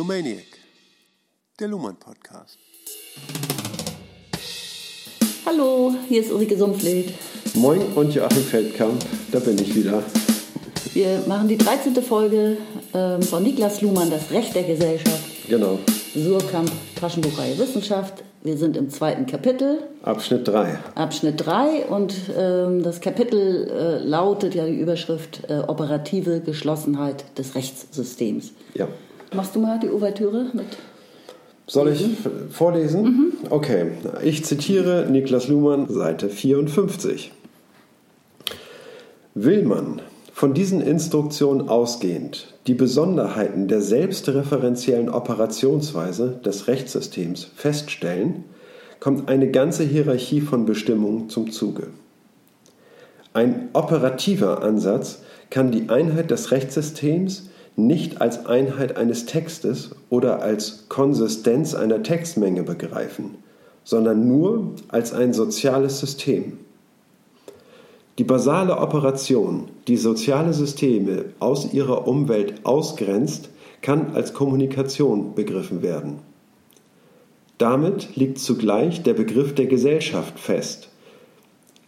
Lumaniac, der Luhmann Podcast. Hallo, hier ist Ulrike Sumpfleth. Moin und Joachim Feldkamp, da bin ich wieder. Wir machen die 13. Folge ähm, von Niklas Luhmann, Das Recht der Gesellschaft. Genau. Surkamp, Taschenbuchreihe Wissenschaft. Wir sind im zweiten Kapitel. Abschnitt 3. Abschnitt 3 und ähm, das Kapitel äh, lautet ja die Überschrift äh, Operative Geschlossenheit des Rechtssystems. Ja. Machst du mal die Ouvertüre mit? Soll ich vorlesen? Mhm. Okay, ich zitiere Niklas Luhmann, Seite 54. Will man von diesen Instruktionen ausgehend die Besonderheiten der selbstreferenziellen Operationsweise des Rechtssystems feststellen, kommt eine ganze Hierarchie von Bestimmungen zum Zuge. Ein operativer Ansatz kann die Einheit des Rechtssystems nicht als Einheit eines Textes oder als Konsistenz einer Textmenge begreifen, sondern nur als ein soziales System. Die basale Operation, die soziale Systeme aus ihrer Umwelt ausgrenzt, kann als Kommunikation begriffen werden. Damit liegt zugleich der Begriff der Gesellschaft fest,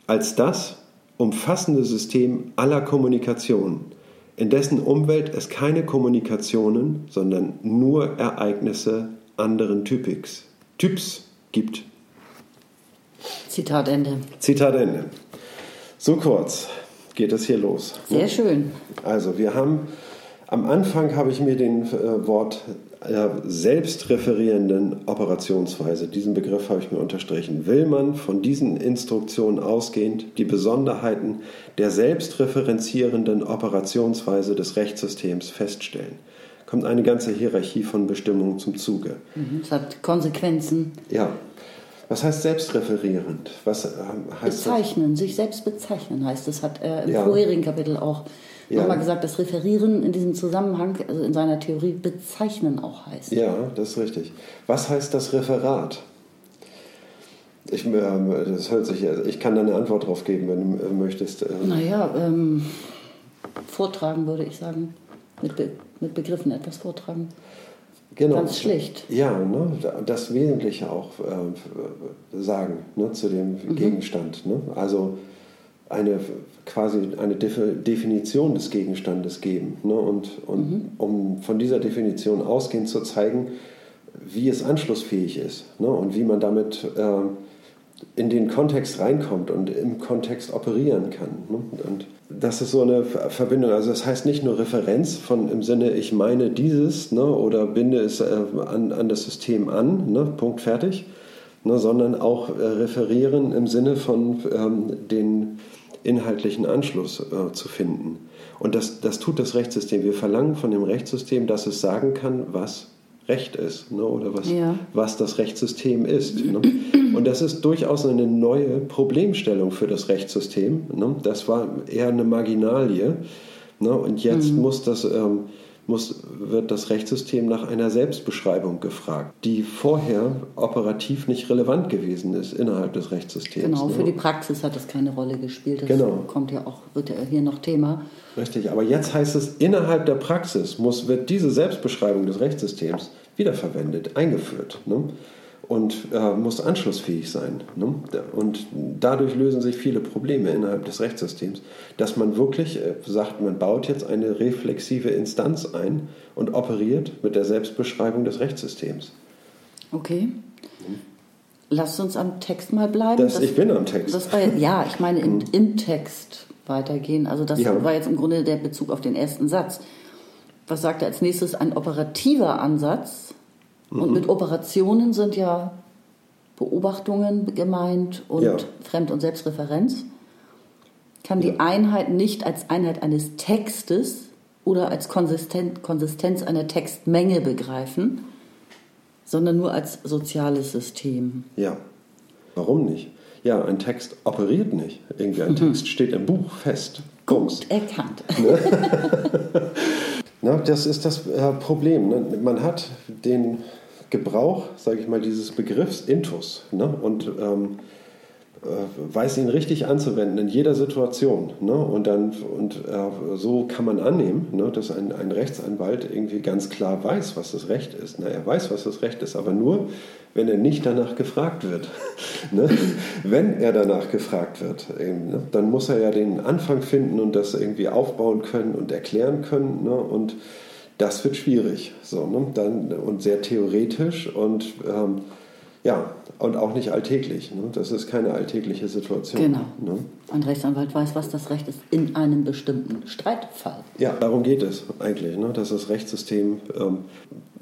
als das umfassende System aller Kommunikation, in dessen Umwelt es keine Kommunikationen, sondern nur Ereignisse anderen Typiks, Typs gibt. Zitat Ende. Zitat Ende. So kurz geht es hier los. Sehr schön. Also wir haben am Anfang habe ich mir den äh, Wort äh, selbstreferierenden Operationsweise, diesen Begriff habe ich mir unterstrichen. Will man von diesen Instruktionen ausgehend die Besonderheiten der selbstreferenzierenden Operationsweise des Rechtssystems feststellen? Kommt eine ganze Hierarchie von Bestimmungen zum Zuge. Mhm, das hat Konsequenzen. Ja. Was heißt selbstreferierend? Was ähm, heißt bezeichnen, das? sich selbst bezeichnen heißt das, hat er im Ja. vorherigen Kapitel auch Ja. nochmal gesagt, dass Referieren in diesem Zusammenhang, also in seiner Theorie, bezeichnen auch heißt. Ja, das ist richtig. Was heißt das Referat? Ich, ähm, das hört sich, ich kann da eine Antwort drauf geben, wenn du äh, möchtest. Ähm, Naja, ähm, vortragen würde ich sagen. Mit, Be mit Begriffen etwas vortragen. Genau. Ganz schlicht. Ja, ne, das Wesentliche auch äh, sagen ne, zu dem Mhm. Gegenstand. Ne? Also eine quasi eine Defi- Definition des Gegenstandes geben. Ne? Und, und Mhm. um von dieser Definition ausgehend zu zeigen, wie es anschlussfähig ist ne? und wie man damit ähm, in den Kontext reinkommt und im Kontext operieren kann. Ne? Und das ist so eine Ver- Verbindung. Also das heißt nicht nur Referenz von im Sinne, ich meine dieses ne? oder binde es äh, an, an das System an, ne? Punkt fertig, ne? sondern auch äh, referieren im Sinne von ähm, den inhaltlichen Anschluss äh, zu finden. Und das, das tut das Rechtssystem. Wir verlangen von dem Rechtssystem, dass es sagen kann, was Recht ist ne? oder was, Ja. was das Rechtssystem ist. Ne? Und das ist durchaus eine neue Problemstellung für das Rechtssystem. Ne? Das war eher eine Marginalie. Ne? Und jetzt muss das, ähm, muss, wird das Rechtssystem nach einer Selbstbeschreibung gefragt, die vorher operativ nicht relevant gewesen ist innerhalb des Rechtssystems. Genau, ne? für die Praxis hat das keine Rolle gespielt. Das Genau. kommt ja auch, wird ja hier noch Thema. Richtig, aber jetzt heißt es, innerhalb der Praxis muss, wird diese Selbstbeschreibung des Rechtssystems wiederverwendet, eingeführt ne? Und äh, muss anschlussfähig sein. Ne? Und dadurch lösen sich viele Probleme innerhalb des Rechtssystems, dass man wirklich äh, sagt, man baut jetzt eine reflexive Instanz ein und operiert mit der Selbstbeschreibung des Rechtssystems. Okay. Lasst uns am Text mal bleiben. Das, ich bin am Text. Das war, ja, ich meine in, im Text weitergehen. Also das Ja. war jetzt im Grunde der Bezug auf den ersten Satz. Was sagt er als nächstes? Ein operativer Ansatz. Und Mhm. mit Operationen sind ja Beobachtungen gemeint und Ja. Fremd- und Selbstreferenz. Kann die Einheit nicht als Einheit eines Textes oder als Konsisten- Konsistenz einer Textmenge begreifen, sondern nur als soziales System. Ja. Warum nicht? Ja, ein Text operiert nicht. Irgendwie ein Text steht im Buch fest. Bums. Gut erkannt. Na, das ist das äh, Problem. Ne? Man hat den Gebrauch, sage ich mal, dieses Begriffs Intus. Ne? Und ähm, äh, weiß ihn richtig anzuwenden in jeder Situation. Ne? Und, dann, und äh, so kann man annehmen, ne, dass ein, ein Rechtsanwalt irgendwie ganz klar weiß, was das Recht ist. Na, er weiß, was das Recht ist, aber nur, wenn er nicht danach gefragt wird. ne? Wenn er danach gefragt wird, eben, ne? dann muss er ja den Anfang finden und das irgendwie aufbauen können und erklären können. Ne? Und das wird schwierig. So, ne? dann, und sehr theoretisch und ähm, ja, und auch nicht alltäglich. Ne? Das ist keine alltägliche Situation. Genau. Ne? Ein Rechtsanwalt weiß, was das Recht ist in einem bestimmten Streitfall. Ja, darum geht es eigentlich, ne? dass das Rechtssystem ähm,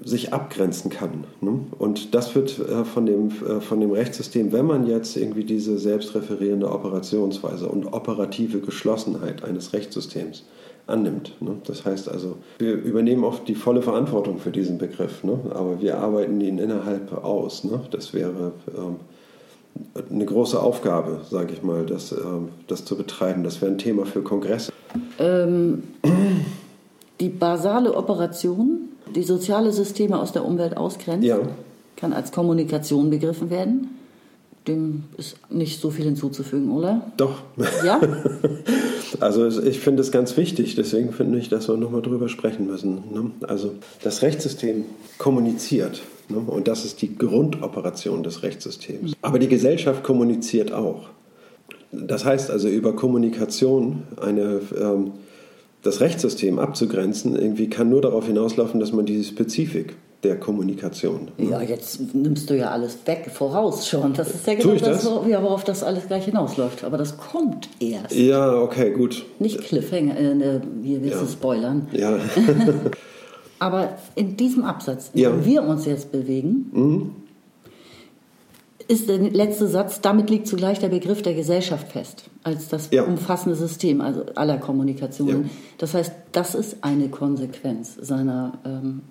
sich abgrenzen kann. Ne? Und das wird äh, von, dem, äh, von dem Rechtssystem, wenn man jetzt irgendwie diese selbstreferierende Operationsweise und operative Geschlossenheit eines Rechtssystems annimmt. Ne? Das heißt also, wir übernehmen oft die volle Verantwortung für diesen Begriff, ne? aber wir arbeiten ihn innerhalb aus. Ne? Das wäre ähm, eine große Aufgabe, sage ich mal, das, ähm, das zu betreiben. Das wäre ein Thema für Kongresse. Ähm, die basale Operation, die soziale Systeme aus der Umwelt ausgrenzt, ja. kann als Kommunikation begriffen werden. Dem ist nicht so viel hinzuzufügen, oder? Doch. Ja? also ich finde es ganz wichtig, deswegen finde ich, dass wir nochmal drüber sprechen müssen. Ne? Also das Rechtssystem kommuniziert ne? und das ist die Grundoperation des Rechtssystems. Aber die Gesellschaft kommuniziert auch. Das heißt also über Kommunikation eine... Ähm, das Rechtssystem abzugrenzen, irgendwie kann nur darauf hinauslaufen, dass man diese Spezifik der Kommunikation. Ne? Ja, jetzt nimmst du ja alles weg, voraus schon. Das ist ja genau das, das? Ja, worauf das alles gleich hinausläuft. Aber das kommt erst. Ja, okay, gut. Nicht Cliffhanger, äh, ne, wie willst ja. du spoilern? Ja. Aber in diesem Absatz, in dem wir uns jetzt bewegen, mhm. ist der letzte Satz, damit liegt zugleich der Begriff der Gesellschaft fest, als das ja. umfassende System also aller Kommunikationen. Ja. Das heißt, das ist eine Konsequenz seiner ähm,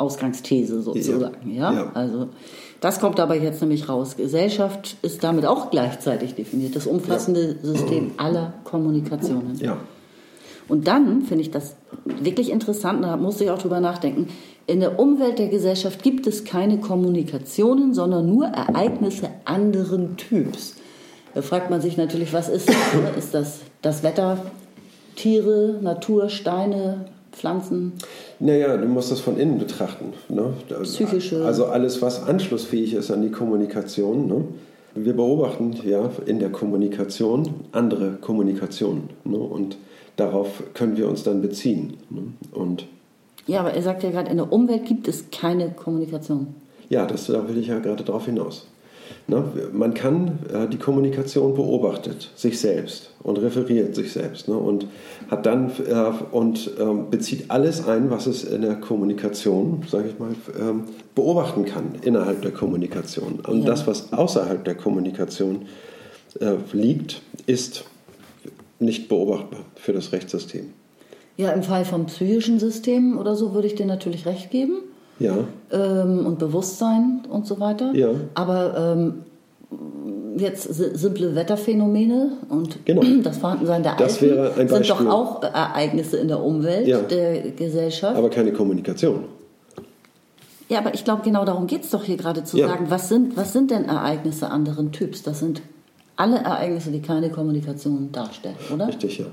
Ausgangsthese sozusagen. Ja. ja. Also das kommt dabei jetzt nämlich raus. Gesellschaft ist damit auch gleichzeitig definiert, das umfassende ja. System aller Kommunikationen. Ja. Und dann finde ich das wirklich interessant, da musste ich auch drüber nachdenken. In der Umwelt der Gesellschaft gibt es keine Kommunikationen, sondern nur Ereignisse anderen Typs. Da fragt man sich natürlich, was ist das? Ist das das Wetter, Tiere, Natur, Steine, Pflanzen? Naja, du musst das von innen betrachten. Ne? Psychische. Also alles, was anschlussfähig ist an die Kommunikation. Ne? Wir beobachten ja in der Kommunikation andere Kommunikation. Ne? Und darauf können wir uns dann beziehen. Ne? Und ja, aber er sagt ja gerade, in der Umwelt gibt es keine Kommunikation. Ja, das, da will ich ja gerade darauf hinaus. Ne? Man kann äh, die Kommunikation beobachtet, sich selbst und referiert sich selbst ne? und hat dann äh, und ähm, bezieht alles ein, was es in der Kommunikation, sage ich mal, ähm, beobachten kann innerhalb der Kommunikation. Und ja. das, was außerhalb der Kommunikation äh, liegt, ist nicht beobachtbar für das Rechtssystem. Ja, im Fall vom psychischen System oder so würde ich dir natürlich recht geben ja. ähm, und Bewusstsein und so weiter. Ja. Aber ähm, jetzt simple Wetterphänomene und genau. das Vorhandensein der das Alpen sind doch auch Ereignisse in der Umwelt, ja. der Gesellschaft. Aber keine Kommunikation. Ja, aber ich glaube, genau darum geht es doch hier gerade zu ja. sagen, was sind, was sind denn Ereignisse anderen Typs? Das sind alle Ereignisse, die keine Kommunikation darstellen, oder? Richtig, ja.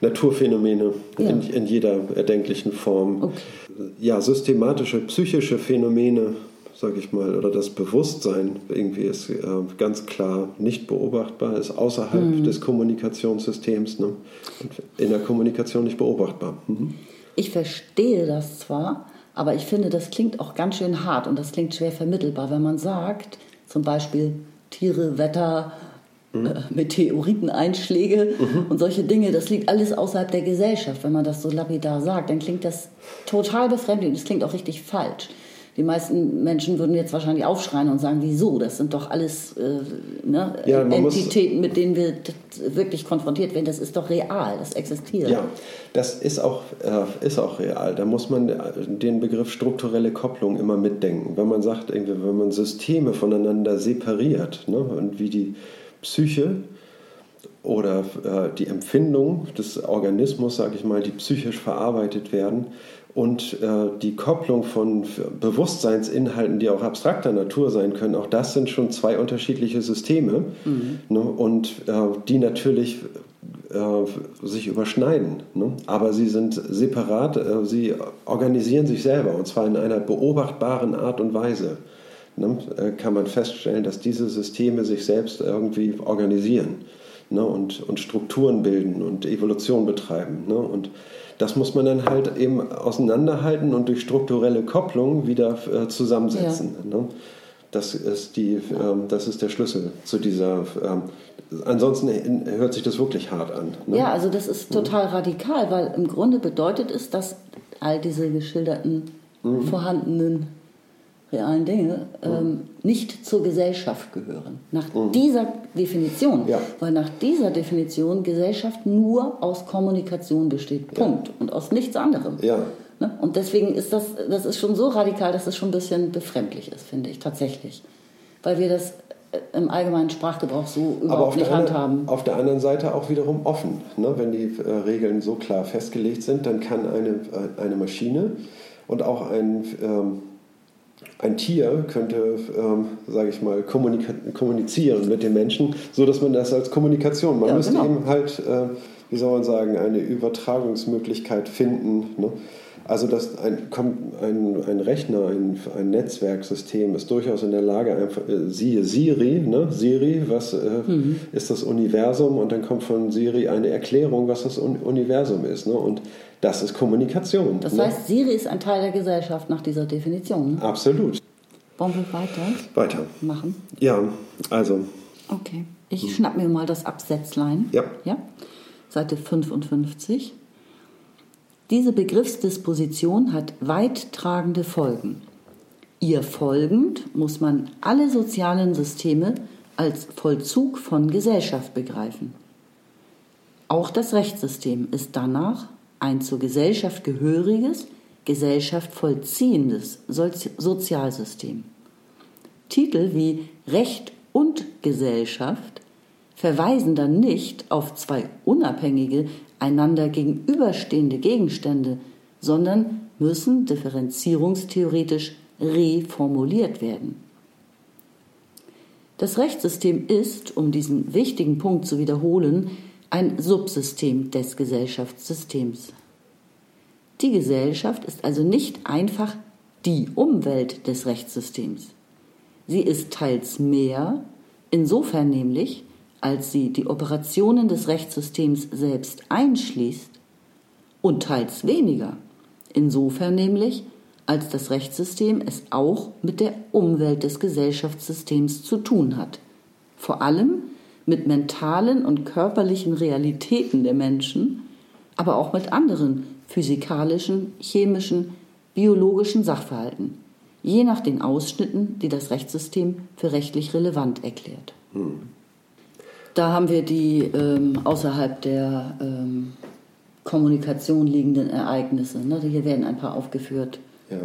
Naturphänomene ja. in, in, jeder erdenklichen Form. Okay. Ja, systematische psychische Phänomene, sage ich mal, oder das Bewusstsein irgendwie ist äh, ganz klar nicht beobachtbar, ist außerhalb mhm. des Kommunikationssystems ne? in der Kommunikation nicht beobachtbar. Mhm. Ich verstehe das zwar, aber ich finde, das klingt auch ganz schön hart und das klingt schwer vermittelbar, wenn man sagt, zum Beispiel Tiere, Wetter, Meteoriteneinschläge mhm. und solche Dinge, das liegt alles außerhalb der Gesellschaft. Wenn man das so lapidar sagt, dann klingt das total befremdlich. Das klingt auch richtig falsch. Die meisten Menschen würden jetzt wahrscheinlich aufschreien und sagen, wieso? Das sind doch alles äh, ne, ja, Entitäten, mit denen wir wirklich konfrontiert werden. Das ist doch real, das existiert. Ja, das ist auch, äh, ist auch real. Da muss man den Begriff strukturelle Kopplung immer mitdenken. Wenn man sagt, irgendwie, wenn man Systeme voneinander separiert ne, und wie die Psyche oder äh, die Empfindung des Organismus, sage ich mal, die psychisch verarbeitet werden und äh, die Kopplung von Bewusstseinsinhalten, die auch abstrakter Natur sein können, auch das sind schon zwei unterschiedliche Systeme mhm. ne, und äh, die natürlich äh, sich überschneiden. Ne? Aber sie sind separat, äh, sie organisieren sich selber und zwar in einer beobachtbaren Art und Weise. Ne? Äh, kann man feststellen, dass diese Systeme sich selbst irgendwie organisieren ne? und, und Strukturen bilden und Evolution betreiben. Ne? Und das muss man dann halt eben auseinanderhalten und durch strukturelle Kopplung wieder äh, zusammensetzen. Ja. Ne? Das ist, die, ähm, das ist der Schlüssel zu dieser. Ähm, ansonsten hört sich das wirklich hart an. Ne? Ja, also das ist total mhm. radikal, weil im Grunde bedeutet es, dass all diese geschilderten mhm. vorhandenen realen Dinge ähm, nicht zur Gesellschaft gehören. Nach mhm. dieser Definition. Ja. Weil nach dieser Definition Gesellschaft nur aus Kommunikation besteht. Punkt. Ja. Und aus nichts anderem. Ja. Ne? Und deswegen ist das, das ist schon so radikal, dass es schon ein bisschen befremdlich ist, finde ich, tatsächlich. Weil wir das äh, im allgemeinen Sprachgebrauch so überhaupt nicht handhaben. Auf der anderen Seite auch wiederum offen. Ne? Wenn die äh, Regeln so klar festgelegt sind, dann kann eine, äh, eine Maschine und auch ein ähm, ein Tier könnte, ähm, sage ich mal, kommunizieren mit den Menschen, so dass man das als Kommunikation, man ja, müsste genau. eben halt, äh, wie soll man sagen, eine Übertragungsmöglichkeit finden. Ne? Also dass ein, ein, ein Rechner, ein, ein Netzwerksystem ist durchaus in der Lage, einfach, äh, siehe Siri, ne? Siri, was äh, mhm. ist das Universum? Und dann kommt von Siri eine Erklärung, was das Universum ist. Ne? Und das ist Kommunikation. Das ne? heißt, Siri ist ein Teil der Gesellschaft nach dieser Definition. Ne? Absolut. Wollen wir weiter? Weiter. Machen? Ja, also. Okay. Ich hm. schnapp mir mal das Absätzlein. Ja. ja? Seite 55. Diese Begriffsdisposition hat weittragende Folgen. Ihr folgend muss man alle sozialen Systeme als Vollzug von Gesellschaft begreifen. Auch das Rechtssystem ist danach ein zur Gesellschaft gehöriges, Gesellschaft vollziehendes Sozialsystem. Titel wie Recht und Gesellschaft verweisen dann nicht auf zwei unabhängige, einander gegenüberstehende Gegenstände, sondern müssen differenzierungstheoretisch reformuliert werden. Das Rechtssystem ist, um diesen wichtigen Punkt zu wiederholen, ein Subsystem des Gesellschaftssystems. Die Gesellschaft ist also nicht einfach die Umwelt des Rechtssystems. Sie ist teils mehr, insofern nämlich, als sie die Operationen des Rechtssystems selbst einschließt, und teils weniger, insofern nämlich, als das Rechtssystem es auch mit der Umwelt des Gesellschaftssystems zu tun hat, vor allem mit mentalen und körperlichen Realitäten der Menschen, aber auch mit anderen physikalischen, chemischen, biologischen Sachverhalten, je nach den Ausschnitten, die das Rechtssystem für rechtlich relevant erklärt. Hm. Da haben wir die ähm, außerhalb der ähm, Kommunikation liegenden Ereignisse. Ne? Hier werden ein paar aufgeführt. Ja.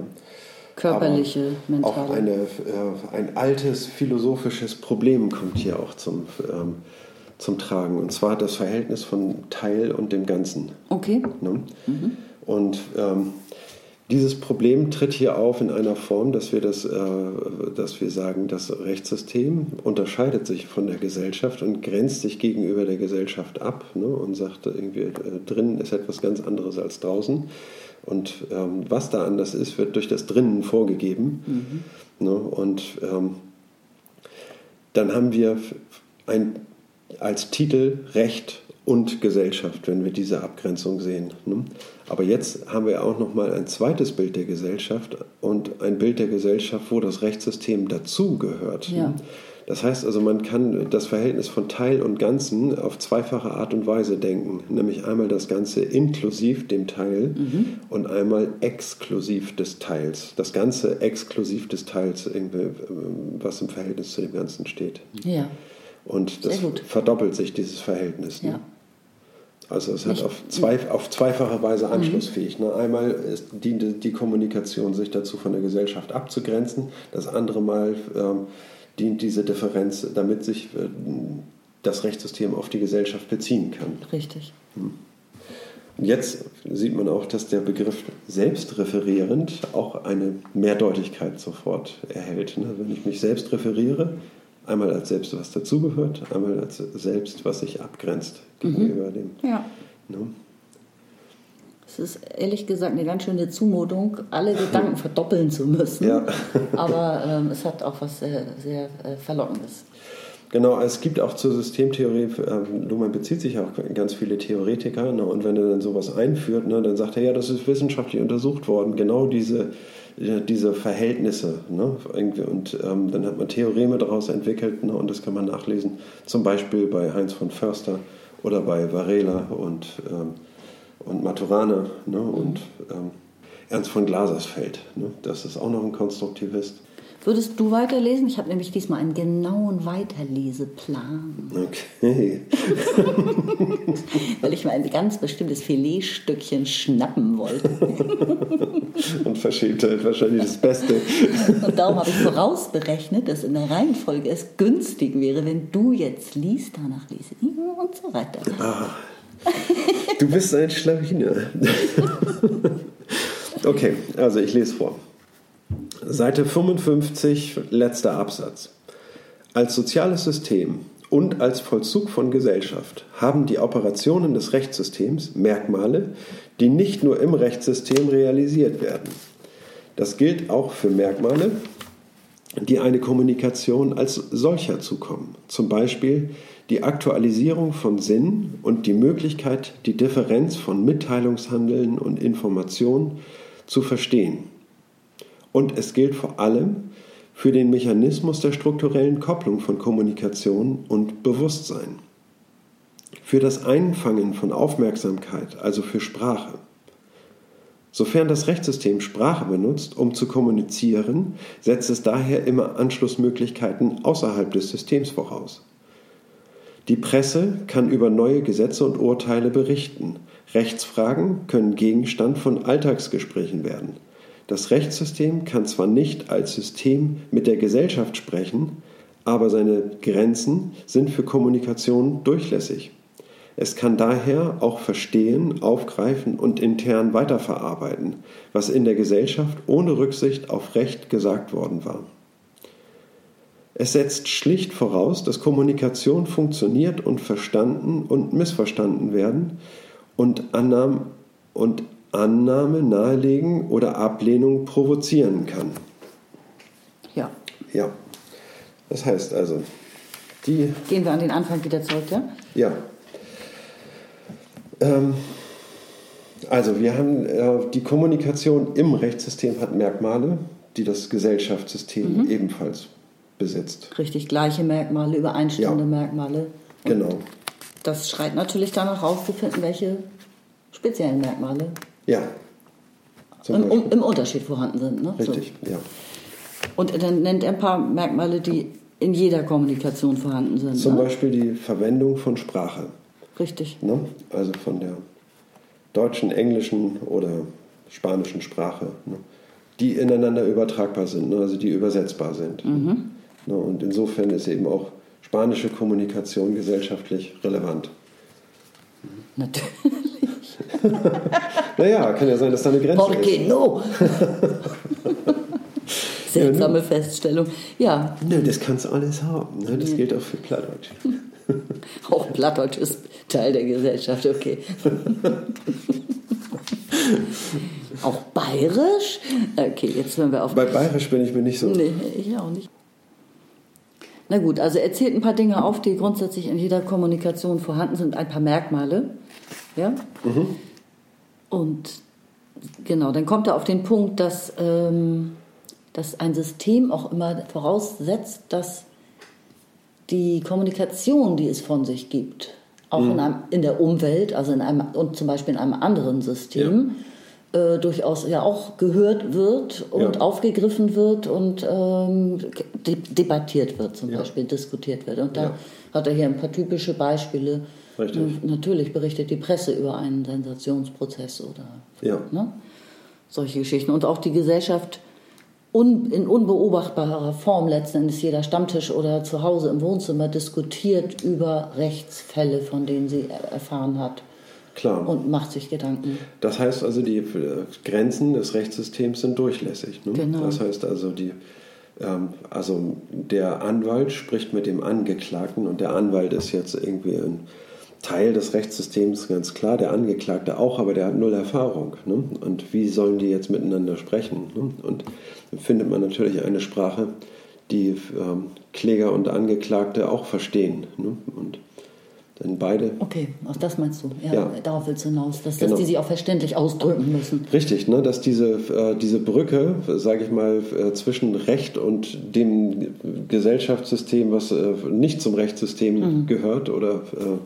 Körperliche, mentale. Auch eine, äh, ein altes philosophisches Problem kommt hier auch zum, ähm, zum Tragen. Und zwar das Verhältnis von Teil und dem Ganzen. Okay. Ne? Mhm. Und ähm, dieses Problem tritt hier auf in einer Form, dass wir, das, äh, dass wir sagen, das Rechtssystem unterscheidet sich von der Gesellschaft und grenzt sich gegenüber der Gesellschaft ab ne, und sagt, irgendwie äh, drinnen ist etwas ganz anderes als draußen. Und ähm, was da anders ist, wird durch das drinnen vorgegeben. Mhm. Ne, und ähm, dann haben wir ein, als Titel Recht und Gesellschaft, wenn wir diese Abgrenzung sehen. Ne? Aber jetzt haben wir auch noch mal ein zweites Bild der Gesellschaft und ein Bild der Gesellschaft, wo das Rechtssystem dazugehört. Ja. Das heißt also, man kann das Verhältnis von Teil und Ganzen auf zweifache Art und Weise denken, nämlich einmal das Ganze inklusiv dem Teil mhm. und einmal exklusiv des Teils. Das Ganze exklusiv des Teils, was im Verhältnis zu dem Ganzen steht. Ja. Und das verdoppelt sich, dieses Verhältnis. Ne? Ja. Also es hat auf, zwei, auf zweifache Weise mhm. anschlussfähig. Ne? Einmal ist, dient die Kommunikation sich dazu, von der Gesellschaft abzugrenzen. Das andere Mal ähm, dient diese Differenz, damit sich äh, das Rechtssystem auf die Gesellschaft beziehen kann. Richtig. Hm. Jetzt sieht man auch, dass der Begriff selbstreferierend auch eine Mehrdeutigkeit sofort erhält. Ne? Wenn ich mich selbst referiere, einmal als selbst, was dazugehört, einmal als selbst, was sich abgrenzt gegenüber mhm. dem. Ja. Ne? Es ist ehrlich gesagt eine ganz schöne Zumutung, alle Gedanken verdoppeln zu müssen. Ja. Aber ähm, es hat auch was sehr, sehr äh, Verlockendes. Genau, es gibt auch zur Systemtheorie, ähm, Luhmann bezieht sich auf ganz viele Theoretiker, ne, und wenn er dann sowas einführt, ne, dann sagt er, ja, das ist wissenschaftlich untersucht worden, genau diese, diese Verhältnisse. Ne, und ähm, dann hat man Theoreme daraus entwickelt, ne, und das kann man nachlesen, zum Beispiel bei Heinz von Förster oder bei Varela und, ähm, und Maturana ne, und ähm, Ernst von Glasersfeld. Ne, das ist auch noch ein Konstruktivist. Würdest du weiterlesen? Ich habe nämlich diesmal einen genauen Weiterleseplan. Okay. Weil ich mir ein ganz bestimmtes Filetstückchen schnappen wollte. Und verschiebte wahrscheinlich das Beste. Und darum habe ich vorausberechnet, dass in der Reihenfolge es günstig wäre, wenn du jetzt liest, danach lese ich und so weiter. Ah, du bist ein Schlawiner. Okay, also ich lese vor. Seite 55, letzter Absatz. Als soziales System und als Vollzug von Gesellschaft haben die Operationen des Rechtssystems Merkmale, die nicht nur im Rechtssystem realisiert werden. Das gilt auch für Merkmale, die eine Kommunikation als solcher zukommen. Zum Beispiel die Aktualisierung von Sinn und die Möglichkeit, die Differenz von Mitteilungshandeln und Information zu verstehen. Und es gilt vor allem für den Mechanismus der strukturellen Kopplung von Kommunikation und Bewusstsein. Für das Einfangen von Aufmerksamkeit, also für Sprache. Sofern das Rechtssystem Sprache benutzt, um zu kommunizieren, setzt es daher immer Anschlussmöglichkeiten außerhalb des Systems voraus. Die Presse kann über neue Gesetze und Urteile berichten. Rechtsfragen können Gegenstand von Alltagsgesprächen werden. Das Rechtssystem kann zwar nicht als System mit der Gesellschaft sprechen, aber seine Grenzen sind für Kommunikation durchlässig. Es kann daher auch verstehen, aufgreifen und intern weiterverarbeiten, was in der Gesellschaft ohne Rücksicht auf Recht gesagt worden war. Es setzt schlicht voraus, dass Kommunikation funktioniert und verstanden und missverstanden werden und Annahmen und Annahme nahelegen oder Ablehnung provozieren kann. Ja. Ja. Das heißt also, die. Gehen wir an den Anfang wieder zurück, ja? Ja. Ähm, also, wir haben äh, die Kommunikation im Rechtssystem hat Merkmale, die das Gesellschaftssystem mhm. ebenfalls besitzt. Richtig, gleiche Merkmale, übereinstimmende ja. Merkmale. Und genau. Das schreit natürlich danach herauszufinden, welche speziellen Merkmale ja. Im, Im, Unterschied vorhanden sind. Ne? Richtig, so. ja. Und dann nennt er ein paar Merkmale, die in jeder Kommunikation vorhanden sind. Zum ne? Beispiel die Verwendung von Sprache. Richtig. Ne? Also von der deutschen, englischen oder spanischen Sprache, ne? die ineinander übertragbar sind, ne? also die übersetzbar sind. Mhm. Ne? Und insofern ist eben auch spanische Kommunikation gesellschaftlich relevant. Natürlich. naja, kann ja sein, dass da eine Grenze Porque ist. no? Seltsame ja, Feststellung. Ja. Nö, das kannst du alles haben. Ne? Das ja. gilt auch für Plattdeutsch. auch Plattdeutsch ist Teil der Gesellschaft, okay. auch bayerisch? Okay, jetzt hören wir auf. Bei bayerisch bin ich mir nicht so. Nee, ich auch nicht. Na gut, also er zählt ein paar Dinge auf, die grundsätzlich in jeder Kommunikation vorhanden sind, ein paar Merkmale. Ja? Mhm. Und genau, dann kommt er auf den Punkt, dass, ähm, dass ein System auch immer voraussetzt, dass die Kommunikation, die es von sich gibt, auch mhm. in, einem, in der Umwelt, also in einem und zum Beispiel in einem anderen System, ja. äh, durchaus ja auch gehört wird und ja. aufgegriffen wird und ähm, de debattiert wird, zum ja. Beispiel diskutiert wird. Und da hat er hier ein paar typische Beispiele Richtig. Natürlich berichtet die Presse über einen Sensationsprozess oder ja. ne? solche Geschichten. Und auch die Gesellschaft un, in unbeobachtbarer Form letzten Endes jeder Stammtisch oder zu Hause im Wohnzimmer diskutiert über Rechtsfälle, von denen sie erfahren hat. Klar. und macht sich Gedanken. Das heißt also, die äh, Grenzen des Rechtssystems sind durchlässig. Ne? Genau. Das heißt also, die, ähm, also der Anwalt spricht mit dem Angeklagten und der Anwalt ist jetzt irgendwie ein Teil des Rechtssystems, ganz klar, der Angeklagte auch, aber der hat null Erfahrung. Ne? Und wie sollen die jetzt miteinander sprechen? Ne? Und dann findet man natürlich eine Sprache, die ähm, Kläger und Angeklagte auch verstehen. Ne? Und dann beide Okay, auch das meinst du. Ja, Ja. Darauf willst du hinaus, dass, Genau. dass die sich auch verständlich ausdrücken müssen. Richtig, ne, dass diese, äh, diese Brücke, sage ich mal, äh, zwischen Recht und dem Gesellschaftssystem, was äh, nicht zum Rechtssystem gehört, oder äh,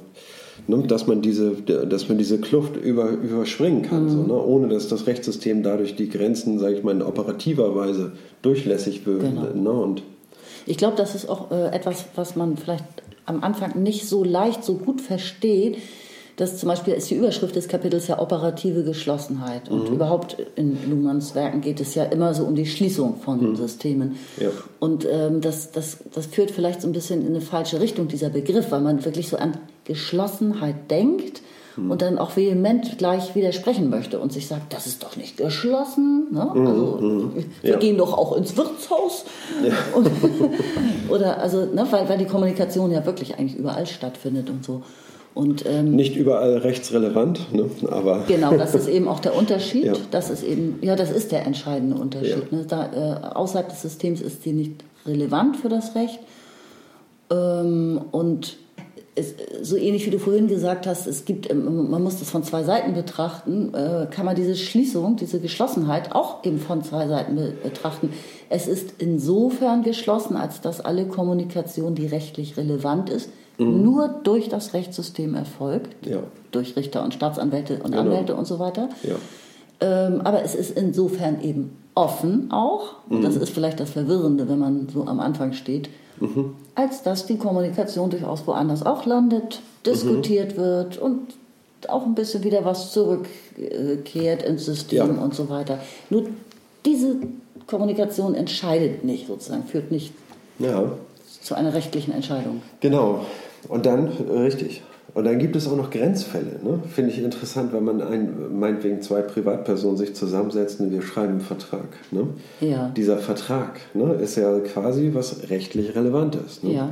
ne, dass, man diese, dass man diese Kluft über, überspringen kann, so, ne, ohne dass das Rechtssystem dadurch die Grenzen, sage ich mal, in operativer Weise durchlässig wird. Genau. Ne, und Ich glaube, das ist auch äh, etwas, was man vielleicht am Anfang nicht so leicht, so gut versteht. Das zum Beispiel ist die Überschrift des Kapitels ja operative Geschlossenheit. Und überhaupt in Luhmanns Werken geht es ja immer so um die Schließung von Systemen. Ja. Und ähm, das, das, das führt vielleicht so ein bisschen in eine falsche Richtung, dieser Begriff, weil man wirklich so an Geschlossenheit denkt und dann auch vehement gleich widersprechen möchte und sich sagt, das ist doch nicht geschlossen. Ne? Also, wir Ja. gehen doch auch ins Wirtshaus. Und, oder also, ne, weil, weil die Kommunikation ja wirklich eigentlich überall stattfindet und so. Und ähm, nicht überall rechtsrelevant, ne, aber Genau, das ist eben auch der Unterschied. Ja. Das ist eben, ja, das ist der entscheidende Unterschied. Ja. Ne? Da, äh, außerhalb des Systems ist sie nicht relevant für das Recht. Ähm, und es, so ähnlich wie du vorhin gesagt hast, es gibt, ähm, man muss das von zwei Seiten betrachten, äh, kann man diese Schließung, diese Geschlossenheit auch eben von zwei Seiten be betrachten. Es ist insofern geschlossen, als dass alle Kommunikation, die rechtlich relevant ist, nur durch das Rechtssystem erfolgt, Ja. durch Richter und Staatsanwälte und Genau. Anwälte und so weiter. ja. Ähm, aber es ist insofern eben offen auch, und das ist vielleicht das Verwirrende, wenn man so am Anfang steht, als dass die Kommunikation durchaus woanders auch landet, diskutiert wird und auch ein bisschen wieder was zurückkehrt ins System Ja. und so weiter. Nur diese Kommunikation entscheidet nicht sozusagen, führt nicht ja. zu einer rechtlichen Entscheidung. Genau. Und dann, äh, richtig. Und dann gibt es auch noch Grenzfälle. Ne? Finde ich interessant, wenn man ein, meinetwegen zwei Privatpersonen sich zusammensetzen und wir schreiben einen Vertrag. Ne? Ja. Dieser Vertrag ne, ist ja quasi was rechtlich Relevantes. Ne? Ja.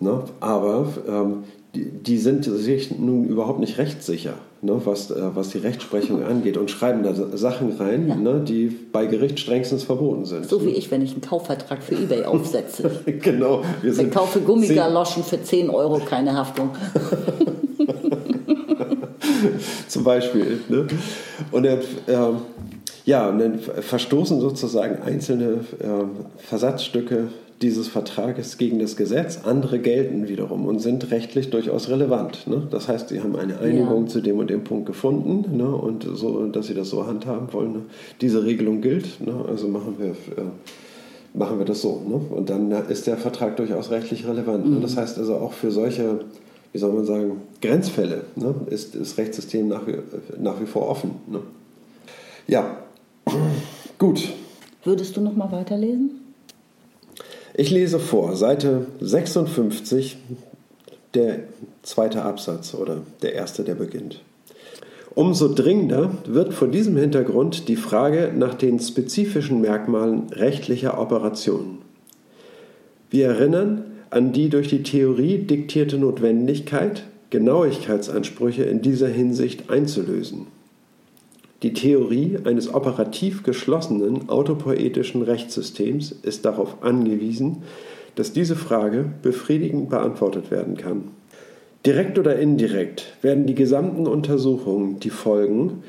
Ne? Aber ähm, die, die sind sich nun überhaupt nicht rechtssicher, ne? was, äh, was die Rechtsprechung angeht und schreiben da Sachen rein, ne? die bei Gericht strengstens verboten sind. So wie ich, wenn ich einen Kaufvertrag für Ebay aufsetze. genau. Wir Ich sind kaufe Gummigaloschen für 10 Euro, keine Haftung. zum Beispiel. Ne? Und dann, ähm, ja, und dann verstoßen sozusagen einzelne ähm, Versatzstücke dieses Vertrages gegen das Gesetz, andere gelten wiederum und sind rechtlich durchaus relevant. Ne? Das heißt, sie haben eine Einigung Ja. zu dem und dem Punkt gefunden ne? und so, dass sie das so handhaben wollen. Ne? Diese Regelung gilt, ne? also machen wir, äh, machen wir das so. Ne? Und dann ist der Vertrag durchaus rechtlich relevant. Ne? Das heißt also auch für solche, wie soll man sagen, Grenzfälle ist das Rechtssystem nach wie, nach wie vor offen. Ja, gut. Würdest du noch mal weiterlesen? Ich lese vor, Seite 56, der zweite Absatz oder der erste, der beginnt. Umso dringender wird vor diesem Hintergrund die Frage nach den spezifischen Merkmalen rechtlicher Operationen. Wir erinnern an die durch die Theorie diktierte Notwendigkeit, Genauigkeitsansprüche in dieser Hinsicht einzulösen. Die Theorie eines operativ geschlossenen autopoetischen Rechtssystems ist darauf angewiesen, dass diese Frage befriedigend beantwortet werden kann. Direkt oder indirekt werden die gesamten Untersuchungen, die folgen,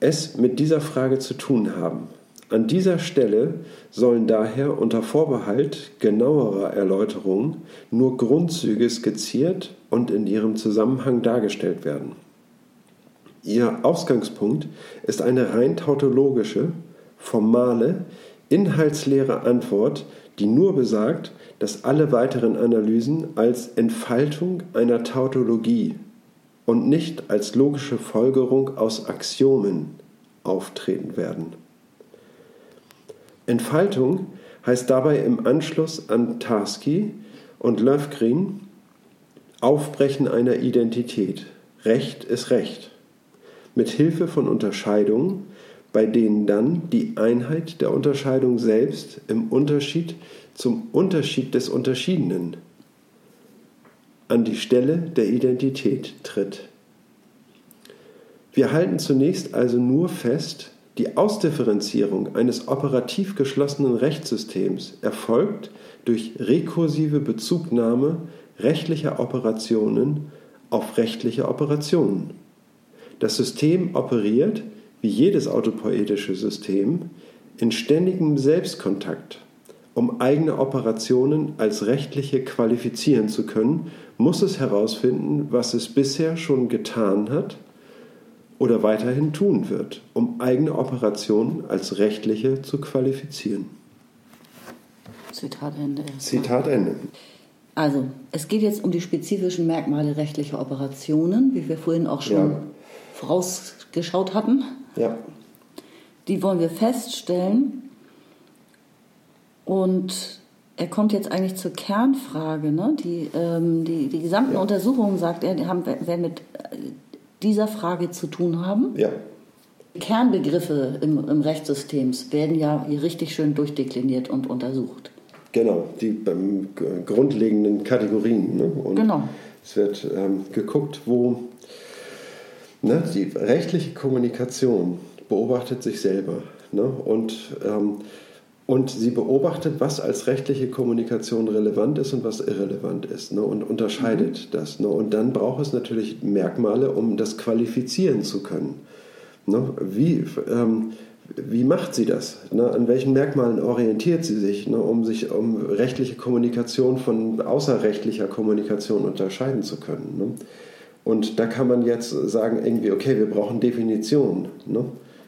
es mit dieser Frage zu tun haben. An dieser Stelle sollen daher unter Vorbehalt genauerer Erläuterungen nur Grundzüge skizziert und in ihrem Zusammenhang dargestellt werden. Ihr Ausgangspunkt ist eine rein tautologische, formale, inhaltsleere Antwort, die nur besagt, dass alle weiteren Analysen als Entfaltung einer Tautologie und nicht als logische Folgerung aus Axiomen auftreten werden. Entfaltung heißt dabei im Anschluss an Tarski und Löfgren Aufbrechen einer Identität. Recht ist Recht. Mit Hilfe von Unterscheidungen, bei denen dann die Einheit der Unterscheidung selbst im Unterschied zum Unterschied des Unterschiedenen an die Stelle der Identität tritt. Wir halten zunächst also nur fest, die Ausdifferenzierung eines operativ geschlossenen Rechtssystems erfolgt durch rekursive Bezugnahme rechtlicher Operationen auf rechtliche Operationen. Das System operiert, wie jedes autopoetische System, in ständigem Selbstkontakt. Um eigene Operationen als rechtliche qualifizieren zu können, muss es herausfinden, was es bisher schon getan hat oder weiterhin tun wird, um eigene Operationen als rechtliche zu qualifizieren. Zitat Ende. Zitat Ende. Also, es geht jetzt um die spezifischen Merkmale rechtlicher Operationen, wie wir vorhin auch schon ja. Vorausgeschaut hatten. Ja. Die wollen wir feststellen. Und er kommt jetzt eigentlich zur Kernfrage. Ne? Die, ähm, die, die gesamten ja. Untersuchungen, sagt er, haben, werden mit dieser Frage zu tun haben. Ja. Kernbegriffe im, im Rechtssystem werden ja hier richtig schön durchdekliniert und untersucht. Genau, die ähm, grundlegenden Kategorien. Ne? Und genau. Es wird ähm, geguckt, wo ne, die rechtliche Kommunikation beobachtet sich selber. Ne? Und, ähm, und sie beobachtet, was als rechtliche Kommunikation relevant ist und was irrelevant ist ne? und unterscheidet mhm. das. Ne? Und dann braucht es natürlich Merkmale, um das qualifizieren zu können. Ne? Wie, ähm, wie macht sie das? Ne? An welchen Merkmalen orientiert sie sich, ne? um sich um rechtliche Kommunikation von außerrechtlicher Kommunikation unterscheiden zu können? Ne? Und da kann man jetzt sagen, irgendwie, okay, wir brauchen Definitionen. Ne?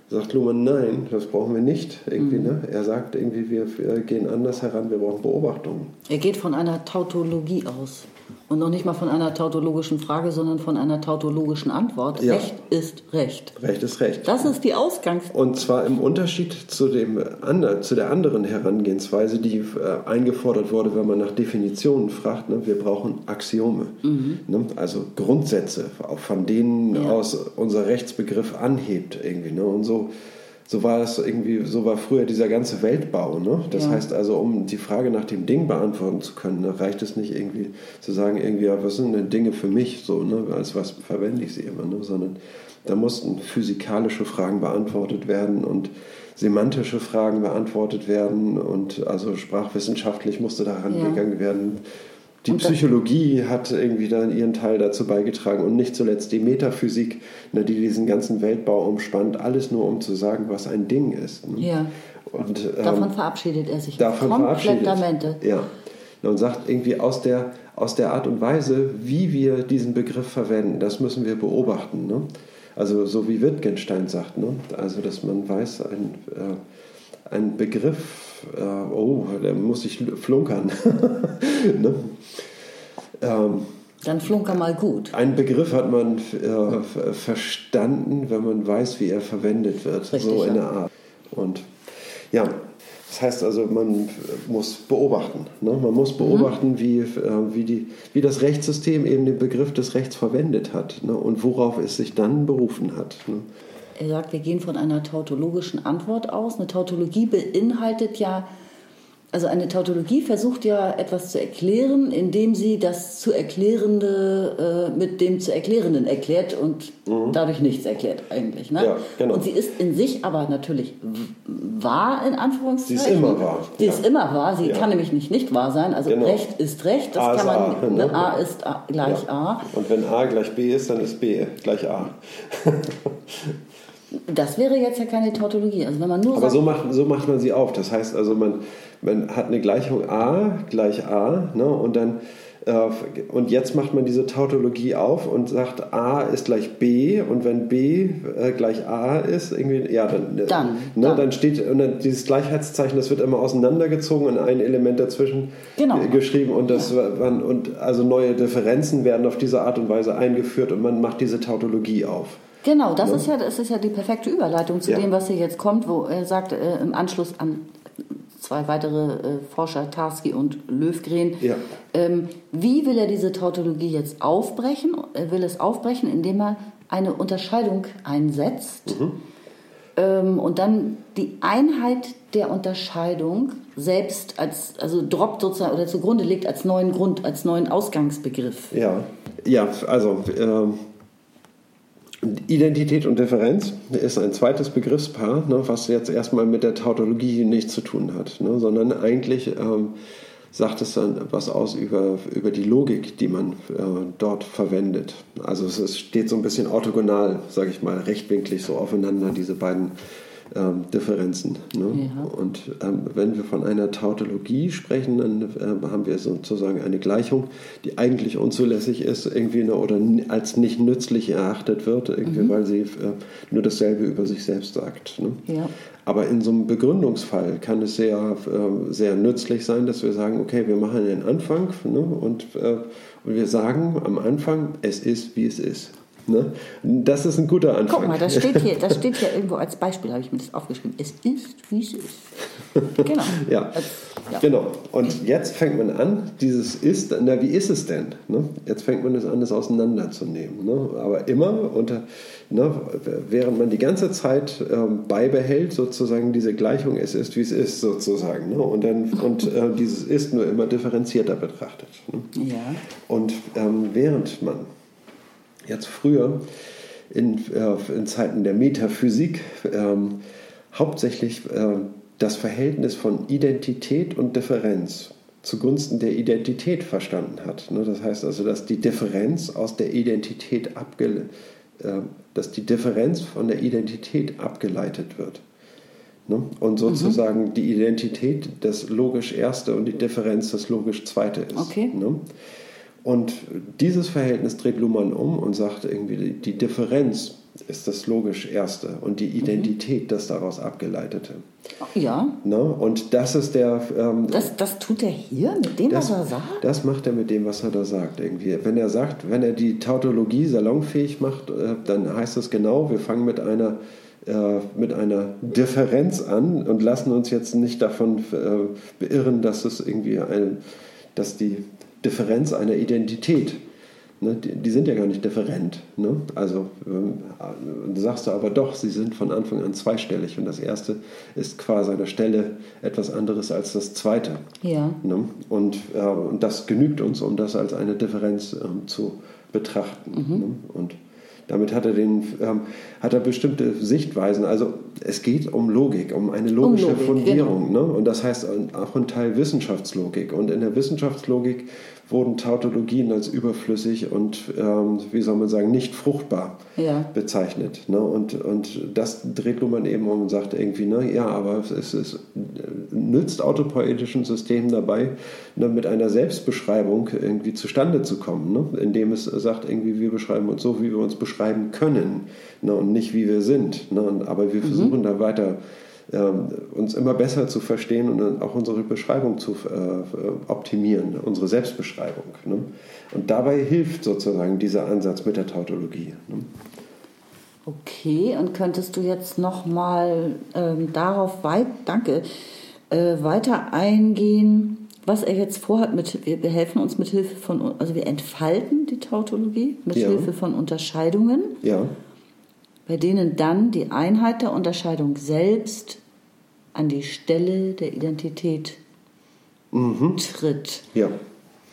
Sagt Luhmann, nein, das brauchen wir nicht. Irgendwie, mhm. ne? Er sagt irgendwie, wir, wir gehen anders heran, wir brauchen Beobachtungen. Er geht von einer Tautologie aus. Und noch nicht mal von einer tautologischen Frage, sondern von einer tautologischen Antwort. Ja. Recht ist Recht. Recht ist Recht. Das ist die Ausgangs. Und zwar im Unterschied zu, dem, zu der anderen Herangehensweise, die äh, eingefordert wurde, wenn man nach Definitionen fragt. Ne? Wir brauchen Axiome. Mhm. Ne? Also Grundsätze, von denen ja. aus unser Rechtsbegriff anhebt irgendwie. Ne? Und so so war es irgendwie, so war früher dieser ganze Weltbau. Ne? Das ja. heißt also, um die Frage nach dem Ding beantworten zu können, ne, reicht es nicht irgendwie zu sagen, irgendwie, ja, was sind denn Dinge für mich, so, ne? als was verwende ich sie immer, ne? sondern da mussten physikalische Fragen beantwortet werden und semantische Fragen beantwortet werden und also sprachwissenschaftlich musste daran ja. gegangen werden, die Psychologie hat irgendwie dann ihren Teil dazu beigetragen und nicht zuletzt die Metaphysik, ne, die diesen ganzen Weltbau umspannt, alles nur um zu sagen, was ein Ding ist. Ne? Ja. Und, ähm, davon verabschiedet er sich davon komplettamente. Ja. Und sagt irgendwie aus der, aus der Art und Weise, wie wir diesen Begriff verwenden, das müssen wir beobachten. Ne? Also so wie Wittgenstein sagt, ne? also dass man weiß, ein, äh, ein Begriff äh, oh, da muss ich flunkern. ne? ähm, Dann flunker mal gut. Einen Begriff hat man äh, verstanden, wenn man weiß, wie er verwendet wird. Richtig, so in der Art. Und ja, das heißt also, man muss beobachten. Ne? Man muss beobachten, mhm. wie, äh, wie, die, wie das Rechtssystem eben den Begriff des Rechts verwendet hat ne? und worauf es sich dann berufen hat. Ne? Er sagt, wir gehen von einer tautologischen Antwort aus. Eine Tautologie beinhaltet ja, also eine Tautologie versucht ja etwas zu erklären, indem sie das zu Erklärende äh, mit dem zu Erklärenden erklärt und mhm. dadurch nichts erklärt eigentlich. Ne? Ja, genau. Und sie ist in sich aber natürlich wahr, in Anführungszeichen. Sie ist immer wahr. Sie ja. ist immer wahr, sie ja. kann nämlich nicht nicht wahr sein. Also genau. Recht ist Recht, das A kann man, A, ne? A ist A, gleich A. Und wenn A gleich B ist, dann ist B gleich A. Das wäre jetzt ja keine Tautologie. Also wenn man nur Aber so macht, so macht man sie auf. Das heißt also, man, man hat eine Gleichung a gleich a ne, und dann äh, und jetzt macht man diese Tautologie auf und sagt a ist gleich b und wenn b äh, gleich a ist, irgendwie, ja, dann, äh, dann, ne, dann. dann steht und dann dieses Gleichheitszeichen, das wird immer auseinandergezogen und ein Element dazwischen genau. geschrieben und das ja. und also neue Differenzen werden auf diese Art und Weise eingeführt und man macht diese Tautologie auf. Genau, das, ja. Ist ja, das ist ja die perfekte Überleitung zu ja. dem, was hier jetzt kommt, wo er sagt, äh, im Anschluss an zwei weitere äh, Forscher, Tarski und Löwgren, ja. ähm, wie will er diese Tautologie jetzt aufbrechen? Er will es aufbrechen, indem er eine Unterscheidung einsetzt ähm, und dann die Einheit der Unterscheidung selbst als, also droppt sozusagen oder zugrunde legt als neuen Grund, als neuen Ausgangsbegriff. Ja, ja also ähm, Identität und Differenz ist ein zweites Begriffspaar, ne, was jetzt erstmal mit der Tautologie nichts zu tun hat, ne, sondern eigentlich ähm, sagt es dann was aus über, über die Logik, die man äh, dort verwendet. Also es, es steht so ein bisschen orthogonal, sage ich mal, rechtwinklig so aufeinander, diese beiden ähm, Differenzen. Ne? Ja. Und ähm, wenn wir von einer Tautologie sprechen, dann äh, haben wir sozusagen eine Gleichung, die eigentlich unzulässig ist, irgendwie ne, oder als nicht nützlich erachtet wird, irgendwie, mhm. weil sie äh, nur dasselbe über sich selbst sagt. Ne? Ja. Aber in so einem Begründungsfall kann es sehr, äh, sehr nützlich sein, dass wir sagen, okay, wir machen den Anfang ne, und, äh, und wir sagen am Anfang, es ist, wie es ist. Ne? Das ist ein guter Anfang. Guck mal, das steht hier, das steht hier irgendwo als Beispiel, habe ich mir das aufgeschrieben. Es ist, wie es ist. Genau. ja. Als, ja. genau. Und jetzt fängt man an, dieses ist, na, wie ist es denn? Ne? Jetzt fängt man es an, das auseinanderzunehmen. Ne? Aber immer unter, ne, während man die ganze Zeit ähm, beibehält, sozusagen diese Gleichung, es ist, wie es ist, sozusagen. Ne? Und, dann, und äh, dieses ist nur immer differenzierter betrachtet. Ne? Ja. Und ähm, während man jetzt früher in, äh, in Zeiten der Metaphysik ähm, hauptsächlich äh, das Verhältnis von Identität und Differenz zugunsten der Identität verstanden hat. Ne? Das heißt also, dass die Differenz aus der Identität abge, äh, dass die Differenz von der Identität abgeleitet wird. Ne? Und sozusagen mhm. die Identität das logisch Erste und die Differenz das logisch Zweite ist. Okay. Und dieses Verhältnis dreht Luhmann um und sagt irgendwie, die Differenz ist das logisch Erste und die Identität das daraus Abgeleitete. Ja. Ne? Und das ist der. Ähm, das, das tut er hier mit dem, das, was er sagt? Das macht er mit dem, was er da sagt. Irgendwie. Wenn er sagt, wenn er die Tautologie salonfähig macht, äh, dann heißt das genau, wir fangen mit einer äh, mit einer Differenz an und lassen uns jetzt nicht davon äh, beirren, dass es irgendwie ein, dass die Differenz einer Identität. Ne, die, die, sind ja gar nicht different. Ne? Also ähm, sagst du aber doch, sie sind von Anfang an zweistellig und das erste ist quasi an der Stelle etwas anderes als das zweite. Ja. Ne? Und, äh, und das genügt uns, um das als eine Differenz ähm, zu betrachten. Mhm. Ne? Und damit hat er, den, ähm, hat er bestimmte Sichtweisen. Also es geht um Logik, um eine logische um Logik, Fundierung. Genau. Ne? Und das heißt auch ein Teil Wissenschaftslogik. Und in der Wissenschaftslogik wurden Tautologien als überflüssig und, ähm, wie soll man sagen, nicht fruchtbar ja. bezeichnet. Ne? Und, und das dreht Luhmann eben um und sagt irgendwie, ne, ja, aber es, es nützt autopoetischen Systemen dabei, ne, mit einer Selbstbeschreibung irgendwie zustande zu kommen, ne? indem es sagt, irgendwie, wir beschreiben uns so, wie wir uns beschreiben können ne? und nicht, wie wir sind. Ne? Und, aber wir mhm. versuchen da weiter uns immer besser zu verstehen und auch unsere Beschreibung zu äh, optimieren, unsere Selbstbeschreibung. Ne? Und dabei hilft sozusagen dieser Ansatz mit der Tautologie. Ne? Okay, und könntest du jetzt nochmal ähm, darauf weit, danke, äh, weiter eingehen, was er jetzt vorhat mit, wir, wir helfen uns mit Hilfe von, also wir entfalten die Tautologie mit ja. Hilfe von Unterscheidungen. Ja bei denen dann die Einheit der Unterscheidung selbst an die Stelle der Identität mhm. tritt. Ja.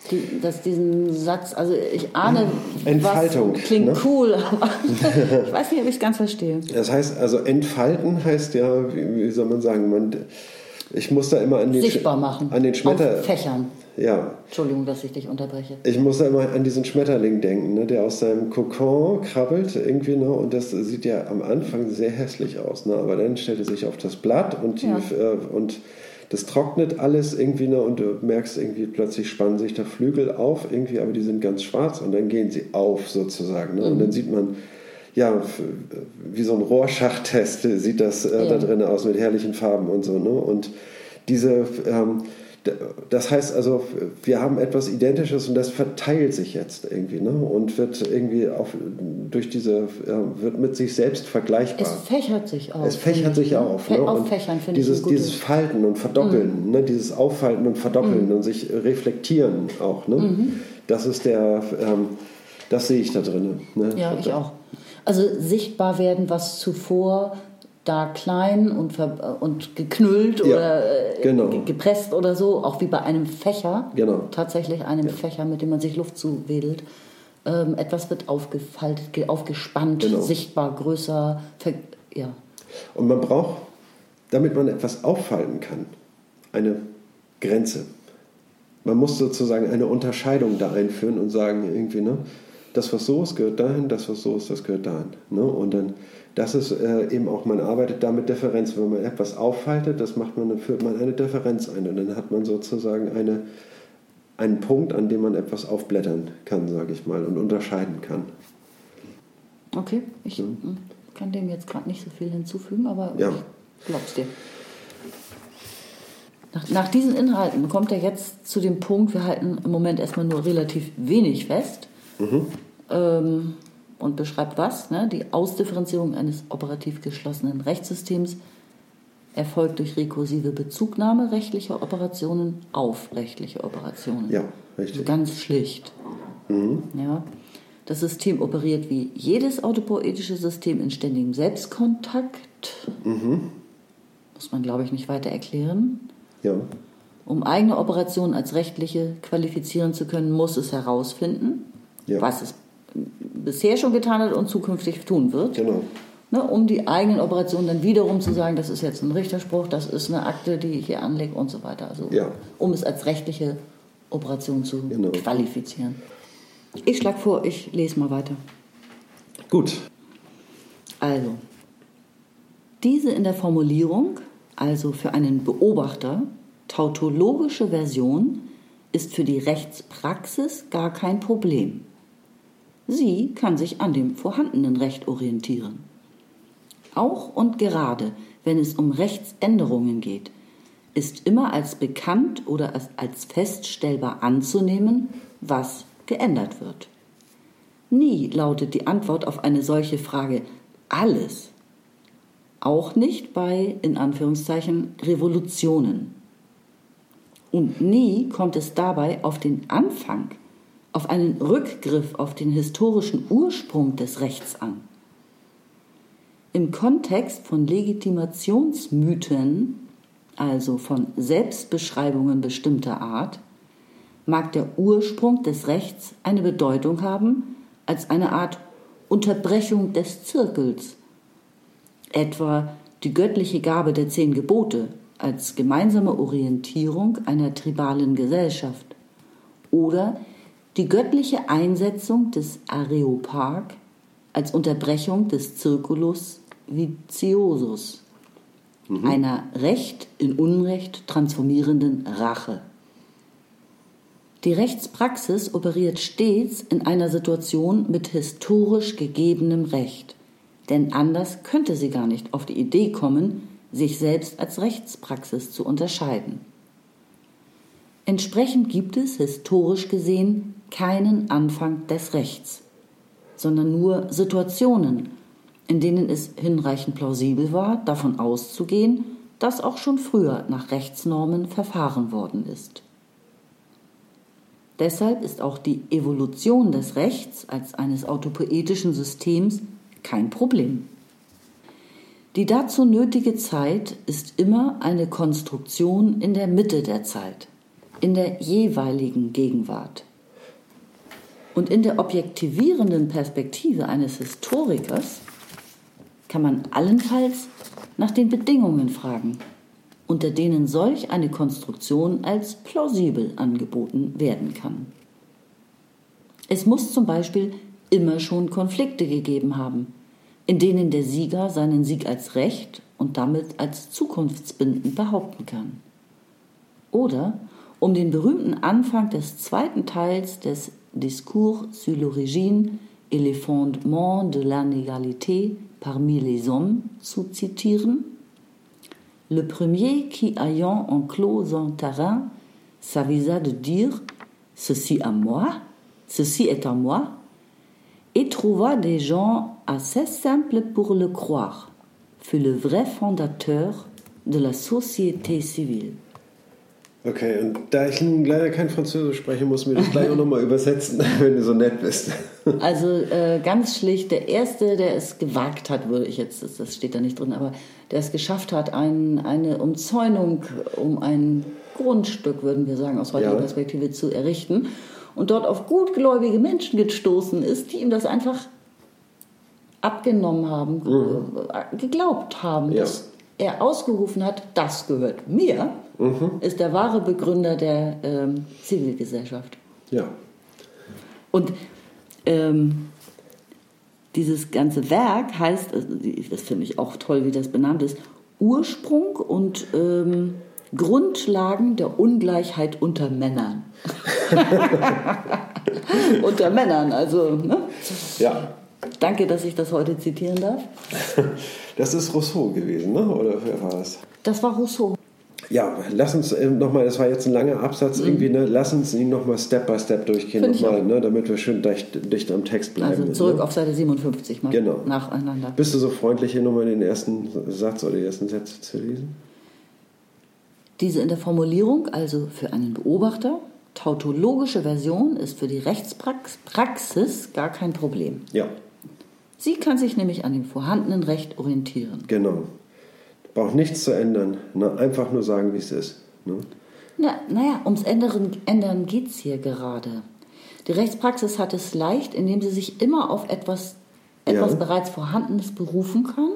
Die, dass diesen Satz, also ich ahne, Entfaltung, was klingt ne? cool, aber ich weiß nicht, ob ich es ganz verstehe. Das heißt, also entfalten heißt ja, wie, wie soll man sagen, man, ich muss da immer an den, Sichtbar machen, an den Schmetter, Fächern. Ja. Entschuldigung, dass ich dich unterbreche. Ich muss da immer an diesen Schmetterling denken, ne, der aus seinem Kokon krabbelt irgendwie. Ne, und das sieht ja am Anfang sehr hässlich aus. Ne, aber dann stellt er sich auf das Blatt und, die, ja. äh, und das trocknet alles irgendwie. Ne, und du merkst irgendwie, plötzlich spannen sich da Flügel auf irgendwie, aber die sind ganz schwarz und dann gehen sie auf sozusagen. Ne, mhm. Und dann sieht man ja, wie so ein Rohrschachttest sieht das äh, ja. da drin aus mit herrlichen Farben und so. Ne? Und diese, ähm, das heißt also, wir haben etwas Identisches und das verteilt sich jetzt irgendwie ne? und wird irgendwie auf, durch diese, wird mit sich selbst vergleichbar. Es fächert sich auf. Es fächert sich auf. Ne? Auffächern finde dieses, ich Dieses Falten und Verdoppeln, mhm. ne? dieses Auffalten und Verdoppeln mhm. und sich reflektieren auch. Ne? Mhm. Das ist der, ähm, das sehe ich da drin. Ne? Ja, ich auch. Also sichtbar werden, was zuvor da klein und, und geknüllt ja, oder äh, genau. gepresst oder so, auch wie bei einem Fächer, genau. tatsächlich einem ja. Fächer, mit dem man sich Luft zuwedelt. Ähm, etwas wird aufgefaltet, aufgespannt, genau. sichtbar, größer. Ja. Und man braucht, damit man etwas auffalten kann, eine Grenze. Man muss sozusagen eine Unterscheidung da einführen und sagen, irgendwie, ne, das, was so ist, gehört dahin, das, was so ist, das gehört dahin. Ne? Und dann, das ist äh, eben auch, man arbeitet da mit Differenz. Wenn man etwas aufhaltet, das macht man, dann führt man eine Differenz ein und dann hat man sozusagen eine, einen Punkt, an dem man etwas aufblättern kann, sage ich mal, und unterscheiden kann. Okay, ich ja. Kann dem jetzt gerade nicht so viel hinzufügen, aber ja. ich glaub's dir. Nach, nach, diesen Inhalten kommt er jetzt zu dem Punkt, wir halten im Moment erstmal nur relativ wenig fest. Mhm. Ähm, und beschreibt was? Ne? Die Ausdifferenzierung eines operativ geschlossenen Rechtssystems erfolgt durch rekursive Bezugnahme rechtlicher Operationen auf rechtliche Operationen. Ja, richtig. Also ganz schlicht. Mhm. Ja. Das System operiert wie jedes autopoetische System in ständigem Selbstkontakt. Mhm. Muss man, glaube ich, nicht weiter erklären. Ja. Um eigene Operationen als rechtliche qualifizieren zu können, muss es herausfinden, ja. was es bisher schon getan hat und zukünftig tun wird. Genau. Ne, um die eigenen Operationen dann wiederum zu sagen, das ist jetzt ein Richterspruch, das ist eine Akte, die ich hier anlege und so weiter. Also, ja. um es als rechtliche Operation zu genau. qualifizieren. Ich schlage vor, ich lese mal weiter. Gut. Also, diese in der Formulierung, also für einen Beobachter, tautologische Version ist für die Rechtspraxis gar kein Problem. Sie kann sich an dem vorhandenen Recht orientieren. Auch und gerade, wenn es um Rechtsänderungen geht, ist immer als bekannt oder als feststellbar anzunehmen, was geändert wird. Nie lautet die Antwort auf eine solche Frage alles. Auch nicht bei, in Anführungszeichen, Revolutionen. Und nie kommt es dabei auf den Anfang auf einen Rückgriff auf den historischen Ursprung des Rechts an. Im Kontext von Legitimationsmythen, also von Selbstbeschreibungen bestimmter Art, mag der Ursprung des Rechts eine Bedeutung haben als eine Art Unterbrechung des Zirkels, etwa die göttliche Gabe der zehn Gebote als gemeinsame Orientierung einer tribalen Gesellschaft oder die göttliche Einsetzung des Areopag als Unterbrechung des Circulus viciosus, mhm. einer Recht in Unrecht transformierenden Rache. Die Rechtspraxis operiert stets in einer Situation mit historisch gegebenem Recht, denn anders könnte sie gar nicht auf die Idee kommen, sich selbst als Rechtspraxis zu unterscheiden. Entsprechend gibt es historisch gesehen keinen Anfang des Rechts, sondern nur Situationen, in denen es hinreichend plausibel war, davon auszugehen, dass auch schon früher nach Rechtsnormen verfahren worden ist. Deshalb ist auch die Evolution des Rechts als eines autopoetischen Systems kein Problem. Die dazu nötige Zeit ist immer eine Konstruktion in der Mitte der Zeit, in der jeweiligen Gegenwart. Und in der objektivierenden Perspektive eines Historikers kann man allenfalls nach den Bedingungen fragen, unter denen solch eine Konstruktion als plausibel angeboten werden kann. Es muss zum Beispiel immer schon Konflikte gegeben haben, in denen der Sieger seinen Sieg als Recht und damit als zukunftsbindend behaupten kann. Oder um den berühmten Anfang des zweiten Teils des Discours sur l'origine et les fondements de l'inégalité parmi les hommes zu zitieren. Le premier qui, ayant enclos un terrain, s'avisa de dire Ceci à moi, ceci est à moi, et trouva des gens assez simples pour le croire, fut le vrai fondateur de la société civile. Okay, und da ich nun leider kein Französisch spreche, muss mir das gleich auch nochmal übersetzen, wenn du so nett bist. Also äh, ganz schlicht, der Erste, der es gewagt hat, würde ich jetzt, das, das steht da nicht drin, aber der es geschafft hat, ein, eine Umzäunung um ein Grundstück, würden wir sagen, aus heutiger Ja. Perspektive zu errichten und dort auf gutgläubige Menschen gestoßen ist, die ihm das einfach abgenommen haben, äh, geglaubt haben, Mhm. Ja. dass er ausgerufen hat, das gehört mir, Mhm. ist der wahre Begründer der ähm, Zivilgesellschaft. Ja. Und ähm, dieses ganze Werk heißt, also das finde ich auch toll, wie das benannt ist, Ursprung und ähm, Grundlagen der Ungleichheit unter Männern. unter Männern, also ne? Ja. danke, dass ich das heute zitieren darf. Das ist Rousseau gewesen, ne? oder wer war das? Das war Rousseau. Ja, lass uns äh, nochmal, das war jetzt ein langer Absatz irgendwie, ne? lass uns ihn nochmal Step by Step durchgehen, Finde ich noch mal, auch. ne? damit wir schön dicht, dicht am Text bleiben. Also zurück ne? auf Seite 57 mal Genau. nacheinander. Bist du so freundlich, hier nochmal den ersten Satz oder die ersten Sätze zu lesen? Diese in der Formulierung, also für einen Beobachter, tautologische Version ist für die Rechtspraxis gar kein Problem. Ja, Sie kann sich nämlich an dem vorhandenen Recht orientieren. genau. Braucht nichts zu ändern, ne? einfach nur sagen, wie es ist. Ne? Na, naja, ums Ändern, Ändern geht es hier gerade. Die Rechtspraxis hat es leicht, indem sie sich immer auf etwas, etwas Ja. bereits Vorhandenes berufen kann.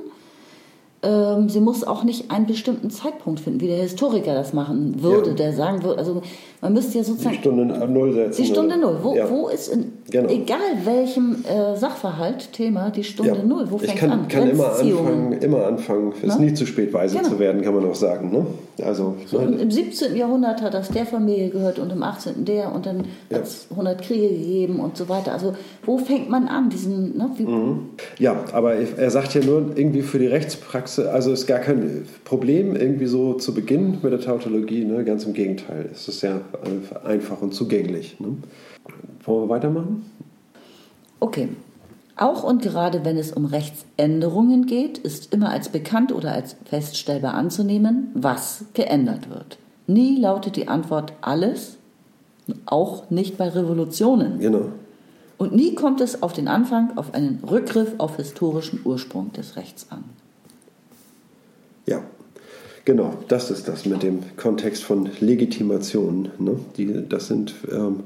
Ähm, sie muss auch nicht einen bestimmten Zeitpunkt finden, wie der Historiker das machen würde, Ja. der sagen würde, also man müsste ja Die sozusagen Stunde Null setzen. Die Stunde? Null. Wo, ja. wo ist, in, Genau. egal welchem äh, Sachverhalt, Thema, die Stunde Ja. Null? Wo fängt ich kann, an? kann immer anfangen, immer anfangen. Es ist nie zu spät, weise Genau. zu werden, kann man auch sagen. Ne? Also, So, ne? im, Im 17. Jahrhundert hat das der Familie gehört und im 18. der und dann hat es 100 Kriege gegeben und so weiter. Also wo fängt man an? Diesen, ne, Mhm. Ja, aber er sagt ja nur irgendwie für die Rechtspraxis, also ist gar kein Problem irgendwie so zu beginnen mit der Tautologie, ne? ganz im Gegenteil. Es ist sehr einfach und zugänglich. Ne? Wollen wir weitermachen? Okay. Auch und gerade wenn es um Rechtsänderungen geht, ist immer als bekannt oder als feststellbar anzunehmen, was geändert wird. Nie lautet die Antwort alles, auch nicht bei Revolutionen. Genau. Und nie kommt es auf den Anfang, auf einen Rückgriff auf historischen Ursprung des Rechts an. Ja, genau, das ist das mit dem Kontext von Legitimation. Ne? Die, das sind, ähm,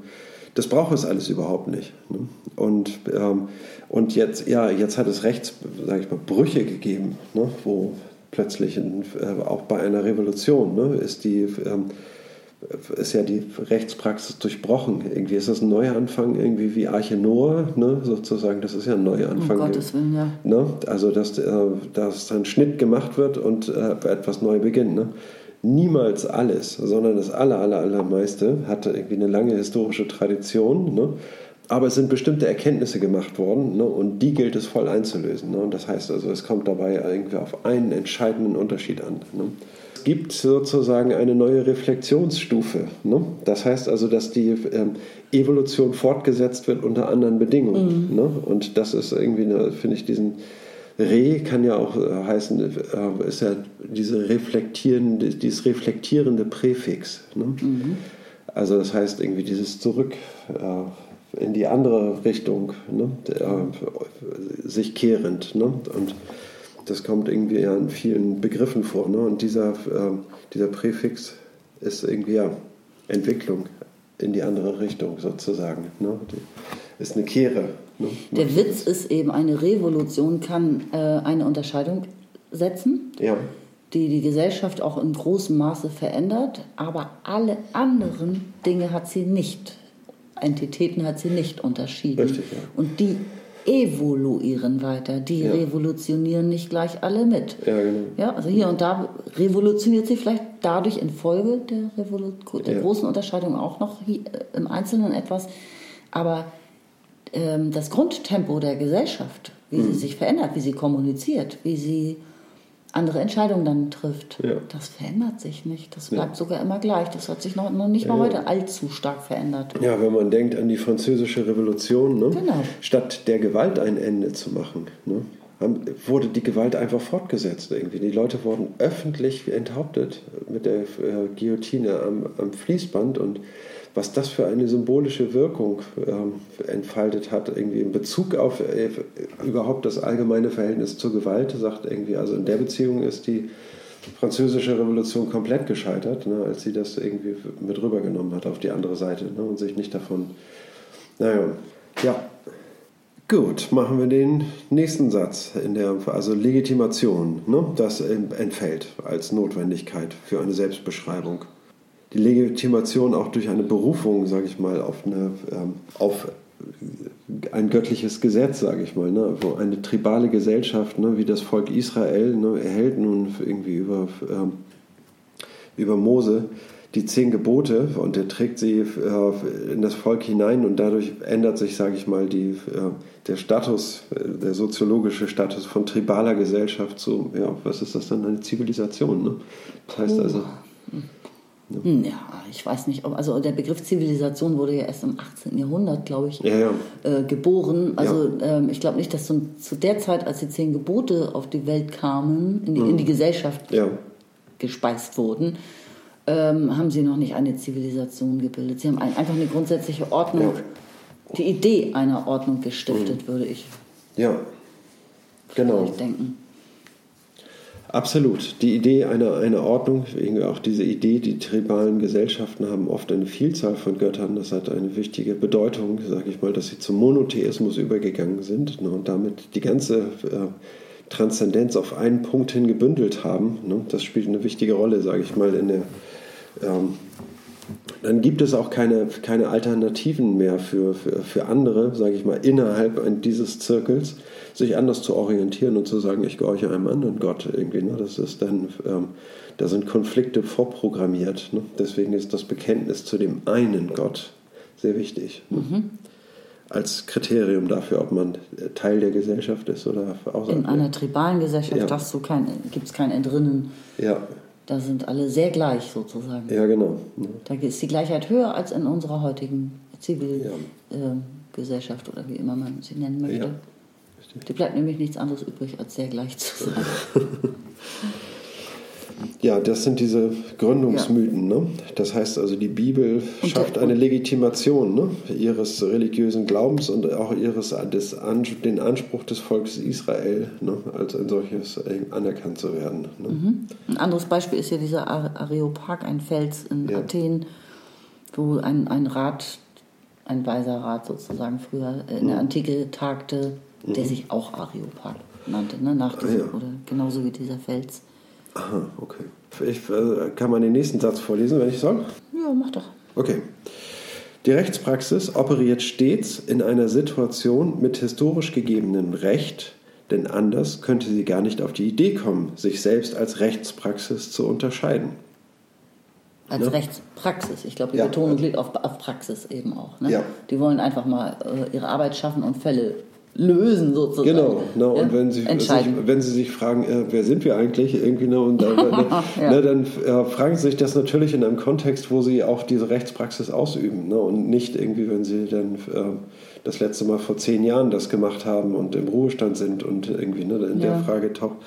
das braucht es alles überhaupt nicht. Ne? Und, ähm, und jetzt, ja, jetzt hat es Rechts, sage ich mal, Brüche gegeben, ne? wo plötzlich in, äh, auch bei einer Revolution ne? ist die ähm, ist ja die Rechtspraxis durchbrochen. Irgendwie ist das ein Neuanfang, irgendwie wie Arche Noah, ne? sozusagen. Das ist ja ein Neuanfang. Um Gottes Willen, ja. Ne? Also, dass, äh, dass ein Schnitt gemacht wird und äh, etwas neu beginnt. Ne? Niemals alles, sondern das aller, aller, allermeiste hatte irgendwie eine lange historische Tradition. Ne? Aber es sind bestimmte Erkenntnisse gemacht worden ne? und die gilt es voll einzulösen. Ne? Und das heißt also, es kommt dabei irgendwie auf einen entscheidenden Unterschied an. Ne? Es gibt sozusagen eine neue Reflexionsstufe. Ne? Das heißt also, dass die ähm, Evolution fortgesetzt wird unter anderen Bedingungen. Ne? Und das ist irgendwie, finde ich, diesen Re kann ja auch äh, heißen, äh, ist ja diese reflektierende, dieses reflektierende Präfix. Ne? Also das heißt irgendwie dieses Zurück äh, in die andere Richtung, ne? äh, sich kehrend. Ne? Und das kommt irgendwie ja in vielen Begriffen vor. Ne? Und dieser, äh, dieser Präfix ist irgendwie ja Entwicklung in die andere Richtung sozusagen. Ne? Ist eine Kehre. Ne? Der Witz ist eben, eine Revolution kann äh, eine Unterscheidung setzen, Ja, die die Gesellschaft auch in großem Maße verändert, aber alle anderen Dinge hat sie nicht. Entitäten hat sie nicht unterschieden. Richtig, ja. Und die evoluieren weiter, die Ja. revolutionieren nicht gleich alle mit. ja genau. Ja, also hier und da revolutioniert sie vielleicht dadurch infolge der, Revolu der Ja. großen Unterscheidung auch noch äh, im Einzelnen etwas. Aber ähm, das Grundtempo der Gesellschaft, wie Mhm. sie sich verändert, wie sie kommuniziert, wie sie andere Entscheidungen dann trifft, Ja. das verändert sich nicht. Das bleibt sogar immer gleich. Das hat sich noch, noch nicht mal Ja. heute allzu stark verändert. Ja, wenn man denkt an die französische Revolution, ne? Genau. statt der Gewalt ein Ende zu machen, ne? wurde die Gewalt einfach fortgesetzt irgendwie. Die Leute wurden öffentlich enthauptet mit der äh, Guillotine am, am, Fließband und was das für eine symbolische Wirkung äh, entfaltet hat, irgendwie in Bezug auf äh, überhaupt das allgemeine Verhältnis zur Gewalt, sagt irgendwie, also in der Beziehung ist die französische Revolution komplett gescheitert, ne, als sie das irgendwie mit rübergenommen hat auf die andere Seite ne, und sich nicht davon. Naja, ja. Gut, machen wir den nächsten Satz in der also Legitimation, ne, das entfällt als Notwendigkeit für eine Selbstbeschreibung. Die Legitimation auch durch eine Berufung, sage ich mal, auf, eine, ähm, auf ein göttliches Gesetz, sage ich mal, ne? wo eine tribale Gesellschaft, ne, wie das Volk Israel, ne, erhält nun irgendwie über, ähm, über Mose die zehn Gebote und er trägt sie äh, in das Volk hinein und dadurch ändert sich, sage ich mal, die, äh, der Status, äh, der soziologische Status von tribaler Gesellschaft zu, ja, was ist das dann, eine Zivilisation. Ne? Das heißt also, ja, ich weiß nicht, ob, also der Begriff Zivilisation wurde ja erst im 18. Jahrhundert, glaube ich, ja, ja. Äh, geboren. Also ja. ähm, ich glaube nicht, dass zu, zu, der Zeit, als die zehn Gebote auf die Welt kamen, in die, mhm. in die Gesellschaft gespeist wurden, ähm, haben sie noch nicht eine Zivilisation gebildet. Sie haben ein, einfach eine grundsätzliche Ordnung, die Idee einer Ordnung gestiftet, mhm. würde ich ja. genau. denken. Absolut. Die Idee einer, einer Ordnung, auch diese Idee, die tribalen Gesellschaften haben oft eine Vielzahl von Göttern. Das hat eine wichtige Bedeutung, sage ich mal, dass sie zum Monotheismus übergegangen sind ne, und damit die ganze äh, Transzendenz auf einen Punkt hin gebündelt haben. Ne. Das spielt eine wichtige Rolle, sage ich mal, in der. Ähm, dann gibt es auch keine, keine Alternativen mehr für, für, für andere, sage ich mal, innerhalb dieses Zirkels sich anders zu orientieren und zu sagen, ich gehorche einem anderen Gott irgendwie. Ne? Das ist dann, ähm, da sind Konflikte vorprogrammiert. Ne? Deswegen ist das Bekenntnis zu dem einen Gott sehr wichtig. Ne? Mhm. Als Kriterium dafür, ob man Teil der Gesellschaft ist oder außerhalb. In einer tribalen Gesellschaft ja. kein, gibt es kein Entrinnen. Ja. Da sind alle sehr gleich sozusagen. Ja, genau. Da ist die Gleichheit höher als in unserer heutigen Zivilgesellschaft ja. äh, oder wie immer man sie nennen möchte. Ja. Die bleibt nämlich nichts anderes übrig, als sehr gleich zu sein. Ja, das sind diese Gründungsmythen. Ja. Ne? Das heißt also, die Bibel und schafft eine Legitimation ne? ihres religiösen Glaubens und auch ihres, des, den Anspruch des Volkes Israel, ne? als ein solches äh, anerkannt zu werden. Ne? Mhm. Ein anderes Beispiel ist ja dieser Areopag, ein Fels in ja. Athen, wo ein, ein Rat, ein weiser Rat sozusagen früher in der mhm. Antike tagte der mhm. sich auch Areopag nannte, ne? nach diesem, ah, ja. oder genauso wie dieser Fels. Aha, okay. Ich, äh, kann man den nächsten Satz vorlesen, wenn ich soll? Ja, mach doch. Okay. Die Rechtspraxis operiert stets in einer Situation mit historisch gegebenem Recht, denn anders könnte sie gar nicht auf die Idee kommen, sich selbst als Rechtspraxis zu unterscheiden. Als ne? Rechtspraxis. Ich glaube, die ja, Betonung liegt auf, auf, Praxis eben auch. Ne? Ja. Die wollen einfach mal äh, ihre Arbeit schaffen und Fälle lösen sozusagen. Genau, und ja? wenn, Sie, sich, wenn Sie sich fragen, äh, wer sind wir eigentlich, irgendwie, ne, und dann, ne, ja. ne, dann äh, fragen Sie sich das natürlich in einem Kontext, wo Sie auch diese Rechtspraxis ausüben ne, und nicht irgendwie, wenn Sie dann äh, das letzte Mal vor zehn Jahren das gemacht haben und im Ruhestand sind und irgendwie ne, in ja. der Frage taucht,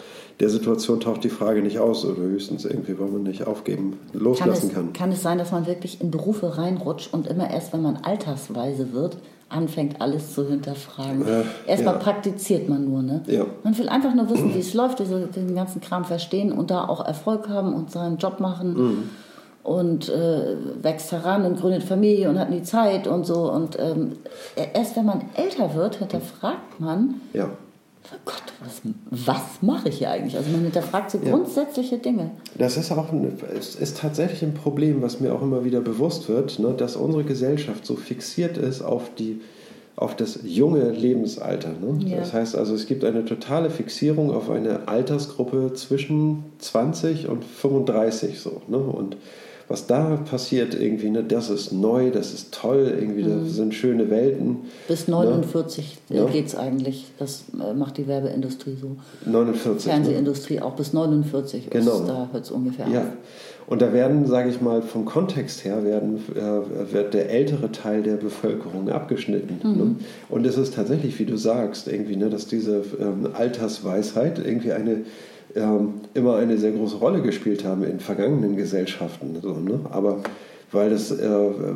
der Situation taucht die Frage nicht aus oder höchstens irgendwie, weil man nicht aufgeben, loslassen kann. Es, kann. kann es sein, dass man wirklich in Berufe reinrutscht und immer erst, wenn man altersweise wird, anfängt, alles zu hinterfragen. Äh, Erstmal ja. praktiziert man nur. Ne? Ja. Man will einfach nur wissen, wie es läuft, diese, den ganzen Kram verstehen und da auch Erfolg haben und seinen Job machen. Mhm. Und äh, wächst heran und gründet Familie und hat nie Zeit und so. Und ähm, erst wenn man älter wird, hinterfragt man, ja. Oh Gott, was, was mache ich hier eigentlich? Also man hinterfragt so ja. grundsätzliche Dinge. Das ist auch ein, ist, ist tatsächlich ein Problem, was mir auch immer wieder bewusst wird, ne, dass unsere Gesellschaft so fixiert ist auf die auf das junge Lebensalter. Ne? Ja. Das heißt also, es gibt eine totale Fixierung auf eine Altersgruppe zwischen 20 und 35 so. Ne? Und was da passiert irgendwie, ne, das ist neu, das ist toll, irgendwie, mhm. das sind schöne Welten. Bis 49 ne? geht es eigentlich, das äh, macht die Werbeindustrie so. 49. Fernsehindustrie ne? auch bis 49, genau. Ist, da hört es ungefähr ja. auf. Und da werden, sage ich mal, vom Kontext her werden, äh, wird der ältere Teil der Bevölkerung abgeschnitten. Mhm. Ne? Und es ist tatsächlich, wie du sagst, irgendwie, ne, dass diese ähm, Altersweisheit irgendwie eine ähm, immer eine sehr große Rolle gespielt haben in vergangenen Gesellschaften. So, ne? Aber weil, das, äh,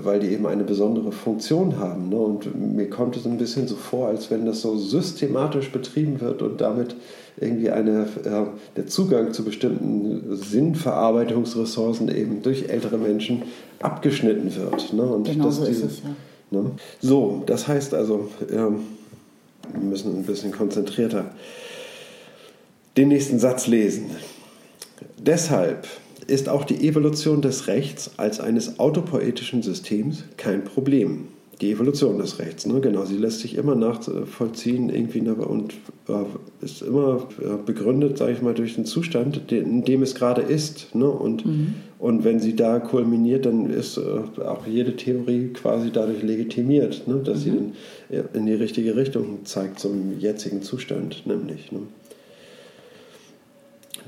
weil die eben eine besondere Funktion haben. Ne? Und mir kommt es ein bisschen so vor, als wenn das so systematisch betrieben wird und damit irgendwie eine, äh, der Zugang zu bestimmten Sinnverarbeitungsressourcen eben durch ältere Menschen abgeschnitten wird. Ne? Und genau das, so diese, ist es, ja. ne? So, das heißt also, ähm, wir müssen ein bisschen konzentrierter den nächsten Satz lesen. Deshalb ist auch die Evolution des Rechts als eines autopoetischen Systems kein Problem. Die Evolution des Rechts, ne? genau, sie lässt sich immer nachvollziehen irgendwie ne? und äh, ist immer äh, begründet, sage ich mal, durch den Zustand, in dem es gerade ist. Ne? Und, mhm. und wenn sie da kulminiert, dann ist äh, auch jede Theorie quasi dadurch legitimiert, ne? dass mhm. sie in, in, die richtige Richtung zeigt zum jetzigen Zustand, nämlich. Ne?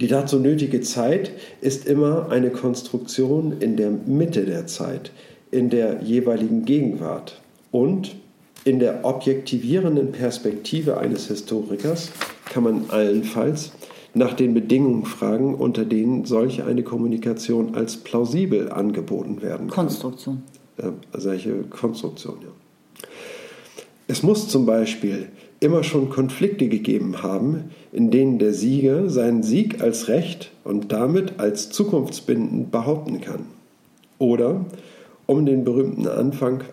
Die dazu nötige Zeit ist immer eine Konstruktion in der Mitte der Zeit, in der jeweiligen Gegenwart und in der objektivierenden Perspektive eines Historikers kann man allenfalls nach den Bedingungen fragen, unter denen solche eine Kommunikation als plausibel angeboten werden kann. Konstruktion. Ja, solche Konstruktion, ja. Es muss zum Beispiel immer schon Konflikte gegeben haben, in denen der Sieger seinen Sieg als Recht und damit als zukunftsbindend behaupten kann. Oder um den berühmten Anfang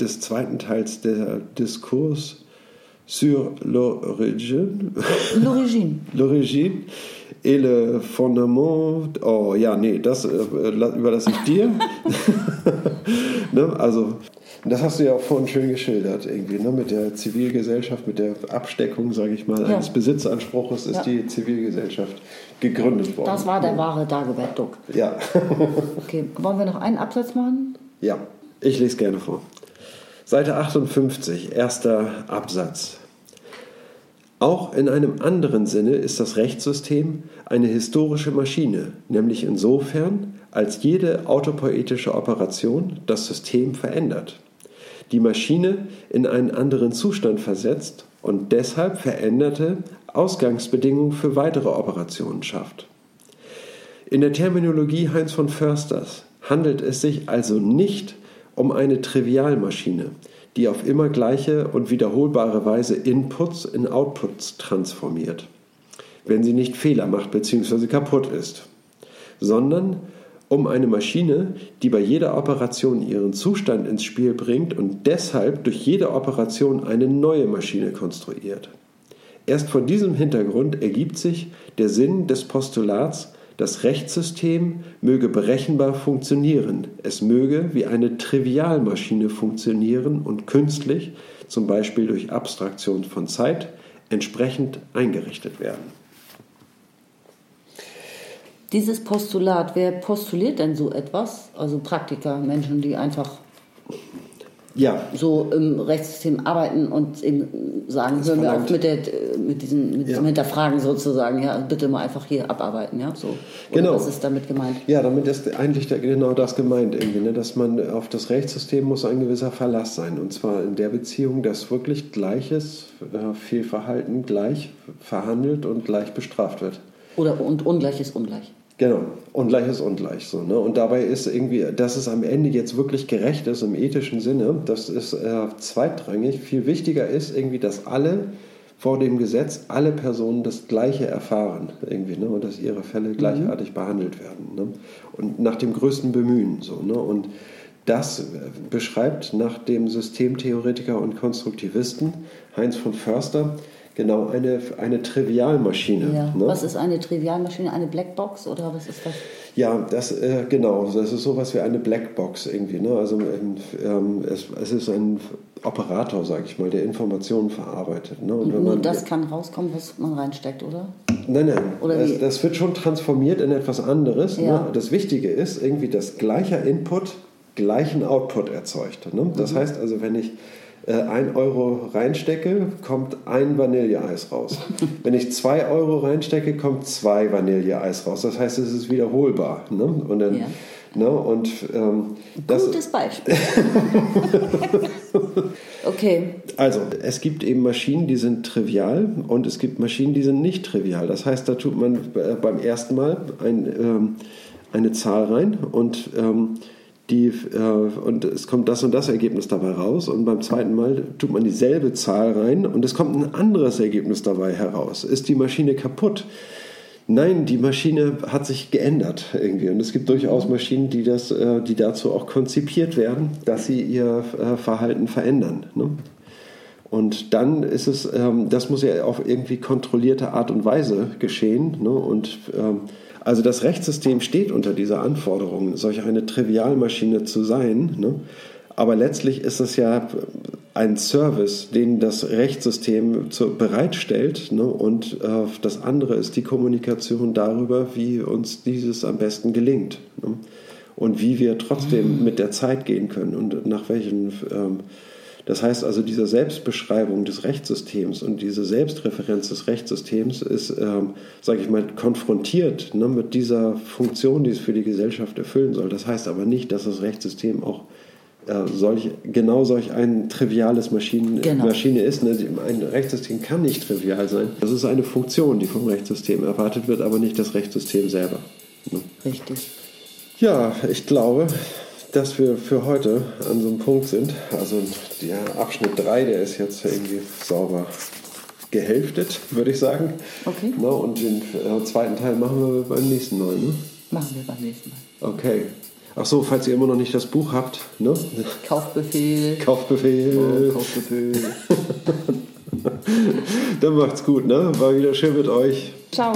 des zweiten Teils der Diskurs sur l'origine. L'origine. l'origine et le fondement. Oh ja, nee, das äh, überlasse ich dir. ne? Also das hast du ja auch vorhin schön geschildert, irgendwie, ne? mit der Zivilgesellschaft, mit der Absteckung, sage ich mal, ja. eines Besitzanspruches ist ja. die Zivilgesellschaft gegründet worden. Das war der wahre Dagobert Duck. Ja. okay, wollen wir noch einen Absatz machen? Ja, ich lese gerne vor. Seite 58, erster Absatz. Auch in einem anderen Sinne ist das Rechtssystem eine historische Maschine, nämlich insofern, als jede autopoetische Operation das System verändert die Maschine in einen anderen Zustand versetzt und deshalb veränderte Ausgangsbedingungen für weitere Operationen schafft. In der Terminologie Heinz von Försters handelt es sich also nicht um eine Trivialmaschine, die auf immer gleiche und wiederholbare Weise Inputs in Outputs transformiert, wenn sie nicht Fehler macht bzw. kaputt ist, sondern um eine Maschine, die bei jeder Operation ihren Zustand ins Spiel bringt und deshalb durch jede Operation eine neue Maschine konstruiert. Erst vor diesem Hintergrund ergibt sich der Sinn des Postulats, das Rechtssystem möge berechenbar funktionieren, es möge wie eine Trivialmaschine funktionieren und künstlich, zum Beispiel durch Abstraktion von Zeit, entsprechend eingerichtet werden. Dieses Postulat, wer postuliert denn so etwas? Also Praktiker, Menschen, die einfach ja. so im Rechtssystem arbeiten und eben sagen, das hören wir auf mit, der, mit, diesen, mit diesem ja. Hinterfragen sozusagen, ja, bitte mal einfach hier abarbeiten, ja, so. Oder genau. was ist damit gemeint? Ja, damit ist eigentlich genau das gemeint irgendwie, ne? dass man auf das Rechtssystem muss ein gewisser Verlass sein und zwar in der Beziehung, dass wirklich gleiches äh, Fehlverhalten gleich verhandelt und gleich bestraft wird. Oder und ungleich ist ungleich. Genau, ungleich ist ungleich so. Ne? Und dabei ist irgendwie, dass es am Ende jetzt wirklich gerecht ist im ethischen Sinne, das ist äh, zweitrangig. Viel wichtiger ist irgendwie, dass alle vor dem Gesetz, alle Personen das Gleiche erfahren irgendwie ne? und dass ihre Fälle mhm. gleichartig mhm. behandelt werden. Ne? Und nach dem größten Bemühen. So, ne? Und das beschreibt nach dem Systemtheoretiker und Konstruktivisten Heinz von Förster genau eine, eine Trivialmaschine. Ja. Ne? Was ist eine Trivialmaschine? Eine Blackbox oder was ist das? Ja, das äh, genau. Das ist sowas wie eine Blackbox irgendwie. Ne? Also ähm, es, es, ist ein Operator, sage ich mal, der Informationen verarbeitet. Ne? Und, Und nur das kann rauskommen, was man reinsteckt, oder? Nein, nein. Oder das, das wird schon transformiert in etwas anderes. Ne? Ja. Ne? Das Wichtige ist irgendwie, dass gleicher Input gleichen Output erzeugt. Ne? Das mhm. heißt also, wenn ich äh, 1 Euro reinstecke, kommt ein Vanilleeis raus. Wenn ich 2 Euro reinstecke, kommt zwei Vanilleeis raus. Das heißt, es ist wiederholbar. Ne? Und dann, ja. ne? Und, ähm, Gutes Beispiel. okay. Also, es gibt eben Maschinen, die sind trivial und es gibt Maschinen, die sind nicht trivial. Das heißt, da tut man äh, beim ersten Mal ein, ähm, eine Zahl rein und ähm, die, äh, und es kommt das und das Ergebnis dabei raus und beim zweiten Mal tut man dieselbe Zahl rein und es kommt ein anderes Ergebnis dabei heraus. Ist die Maschine kaputt? Nein, die Maschine hat sich geändert irgendwie und es gibt durchaus Maschinen, die, das, äh, die dazu auch konzipiert werden, dass sie ihr äh, Verhalten verändern. Ne? Und dann ist es, ähm, das muss ja auf irgendwie kontrollierte Art und Weise geschehen. Ne? Und ähm, also das Rechtssystem steht unter dieser Anforderung, solch eine Trivialmaschine zu sein. Ne? Aber letztlich ist es ja ein Service, den das Rechtssystem zu, bereitstellt. Ne? Und äh, das andere ist die Kommunikation darüber, wie uns dieses am besten gelingt. Ne? Und wie wir trotzdem mhm. mit der Zeit gehen können und nach welchen ähm, das heißt also, diese Selbstbeschreibung des Rechtssystems und diese Selbstreferenz des Rechtssystems ist, ähm, sage ich mal, konfrontiert ne, mit dieser Funktion, die es für die Gesellschaft erfüllen soll. Das heißt aber nicht, dass das Rechtssystem auch äh, solch, genau solch ein triviales Maschinen, genau. Maschine ist. Ne? Ein Rechtssystem kann nicht trivial sein. Das ist eine Funktion, die vom Rechtssystem erwartet wird, aber nicht das Rechtssystem selber. Ne? Richtig. Ja, ich glaube, dass wir für heute an so einem Punkt sind. Also der Abschnitt 3, der ist jetzt irgendwie sauber gehälftet, würde ich sagen. Okay. Und den äh, zweiten Teil machen wir beim nächsten Mal, ne? Machen wir beim nächsten Mal. Okay. Ach so, falls ihr immer noch nicht das Buch habt, ne? Kaufbefehl. Kaufbefehl. Oh, Kaufbefehl. Dann macht's gut, ne? War wieder schön mit euch. Ciao.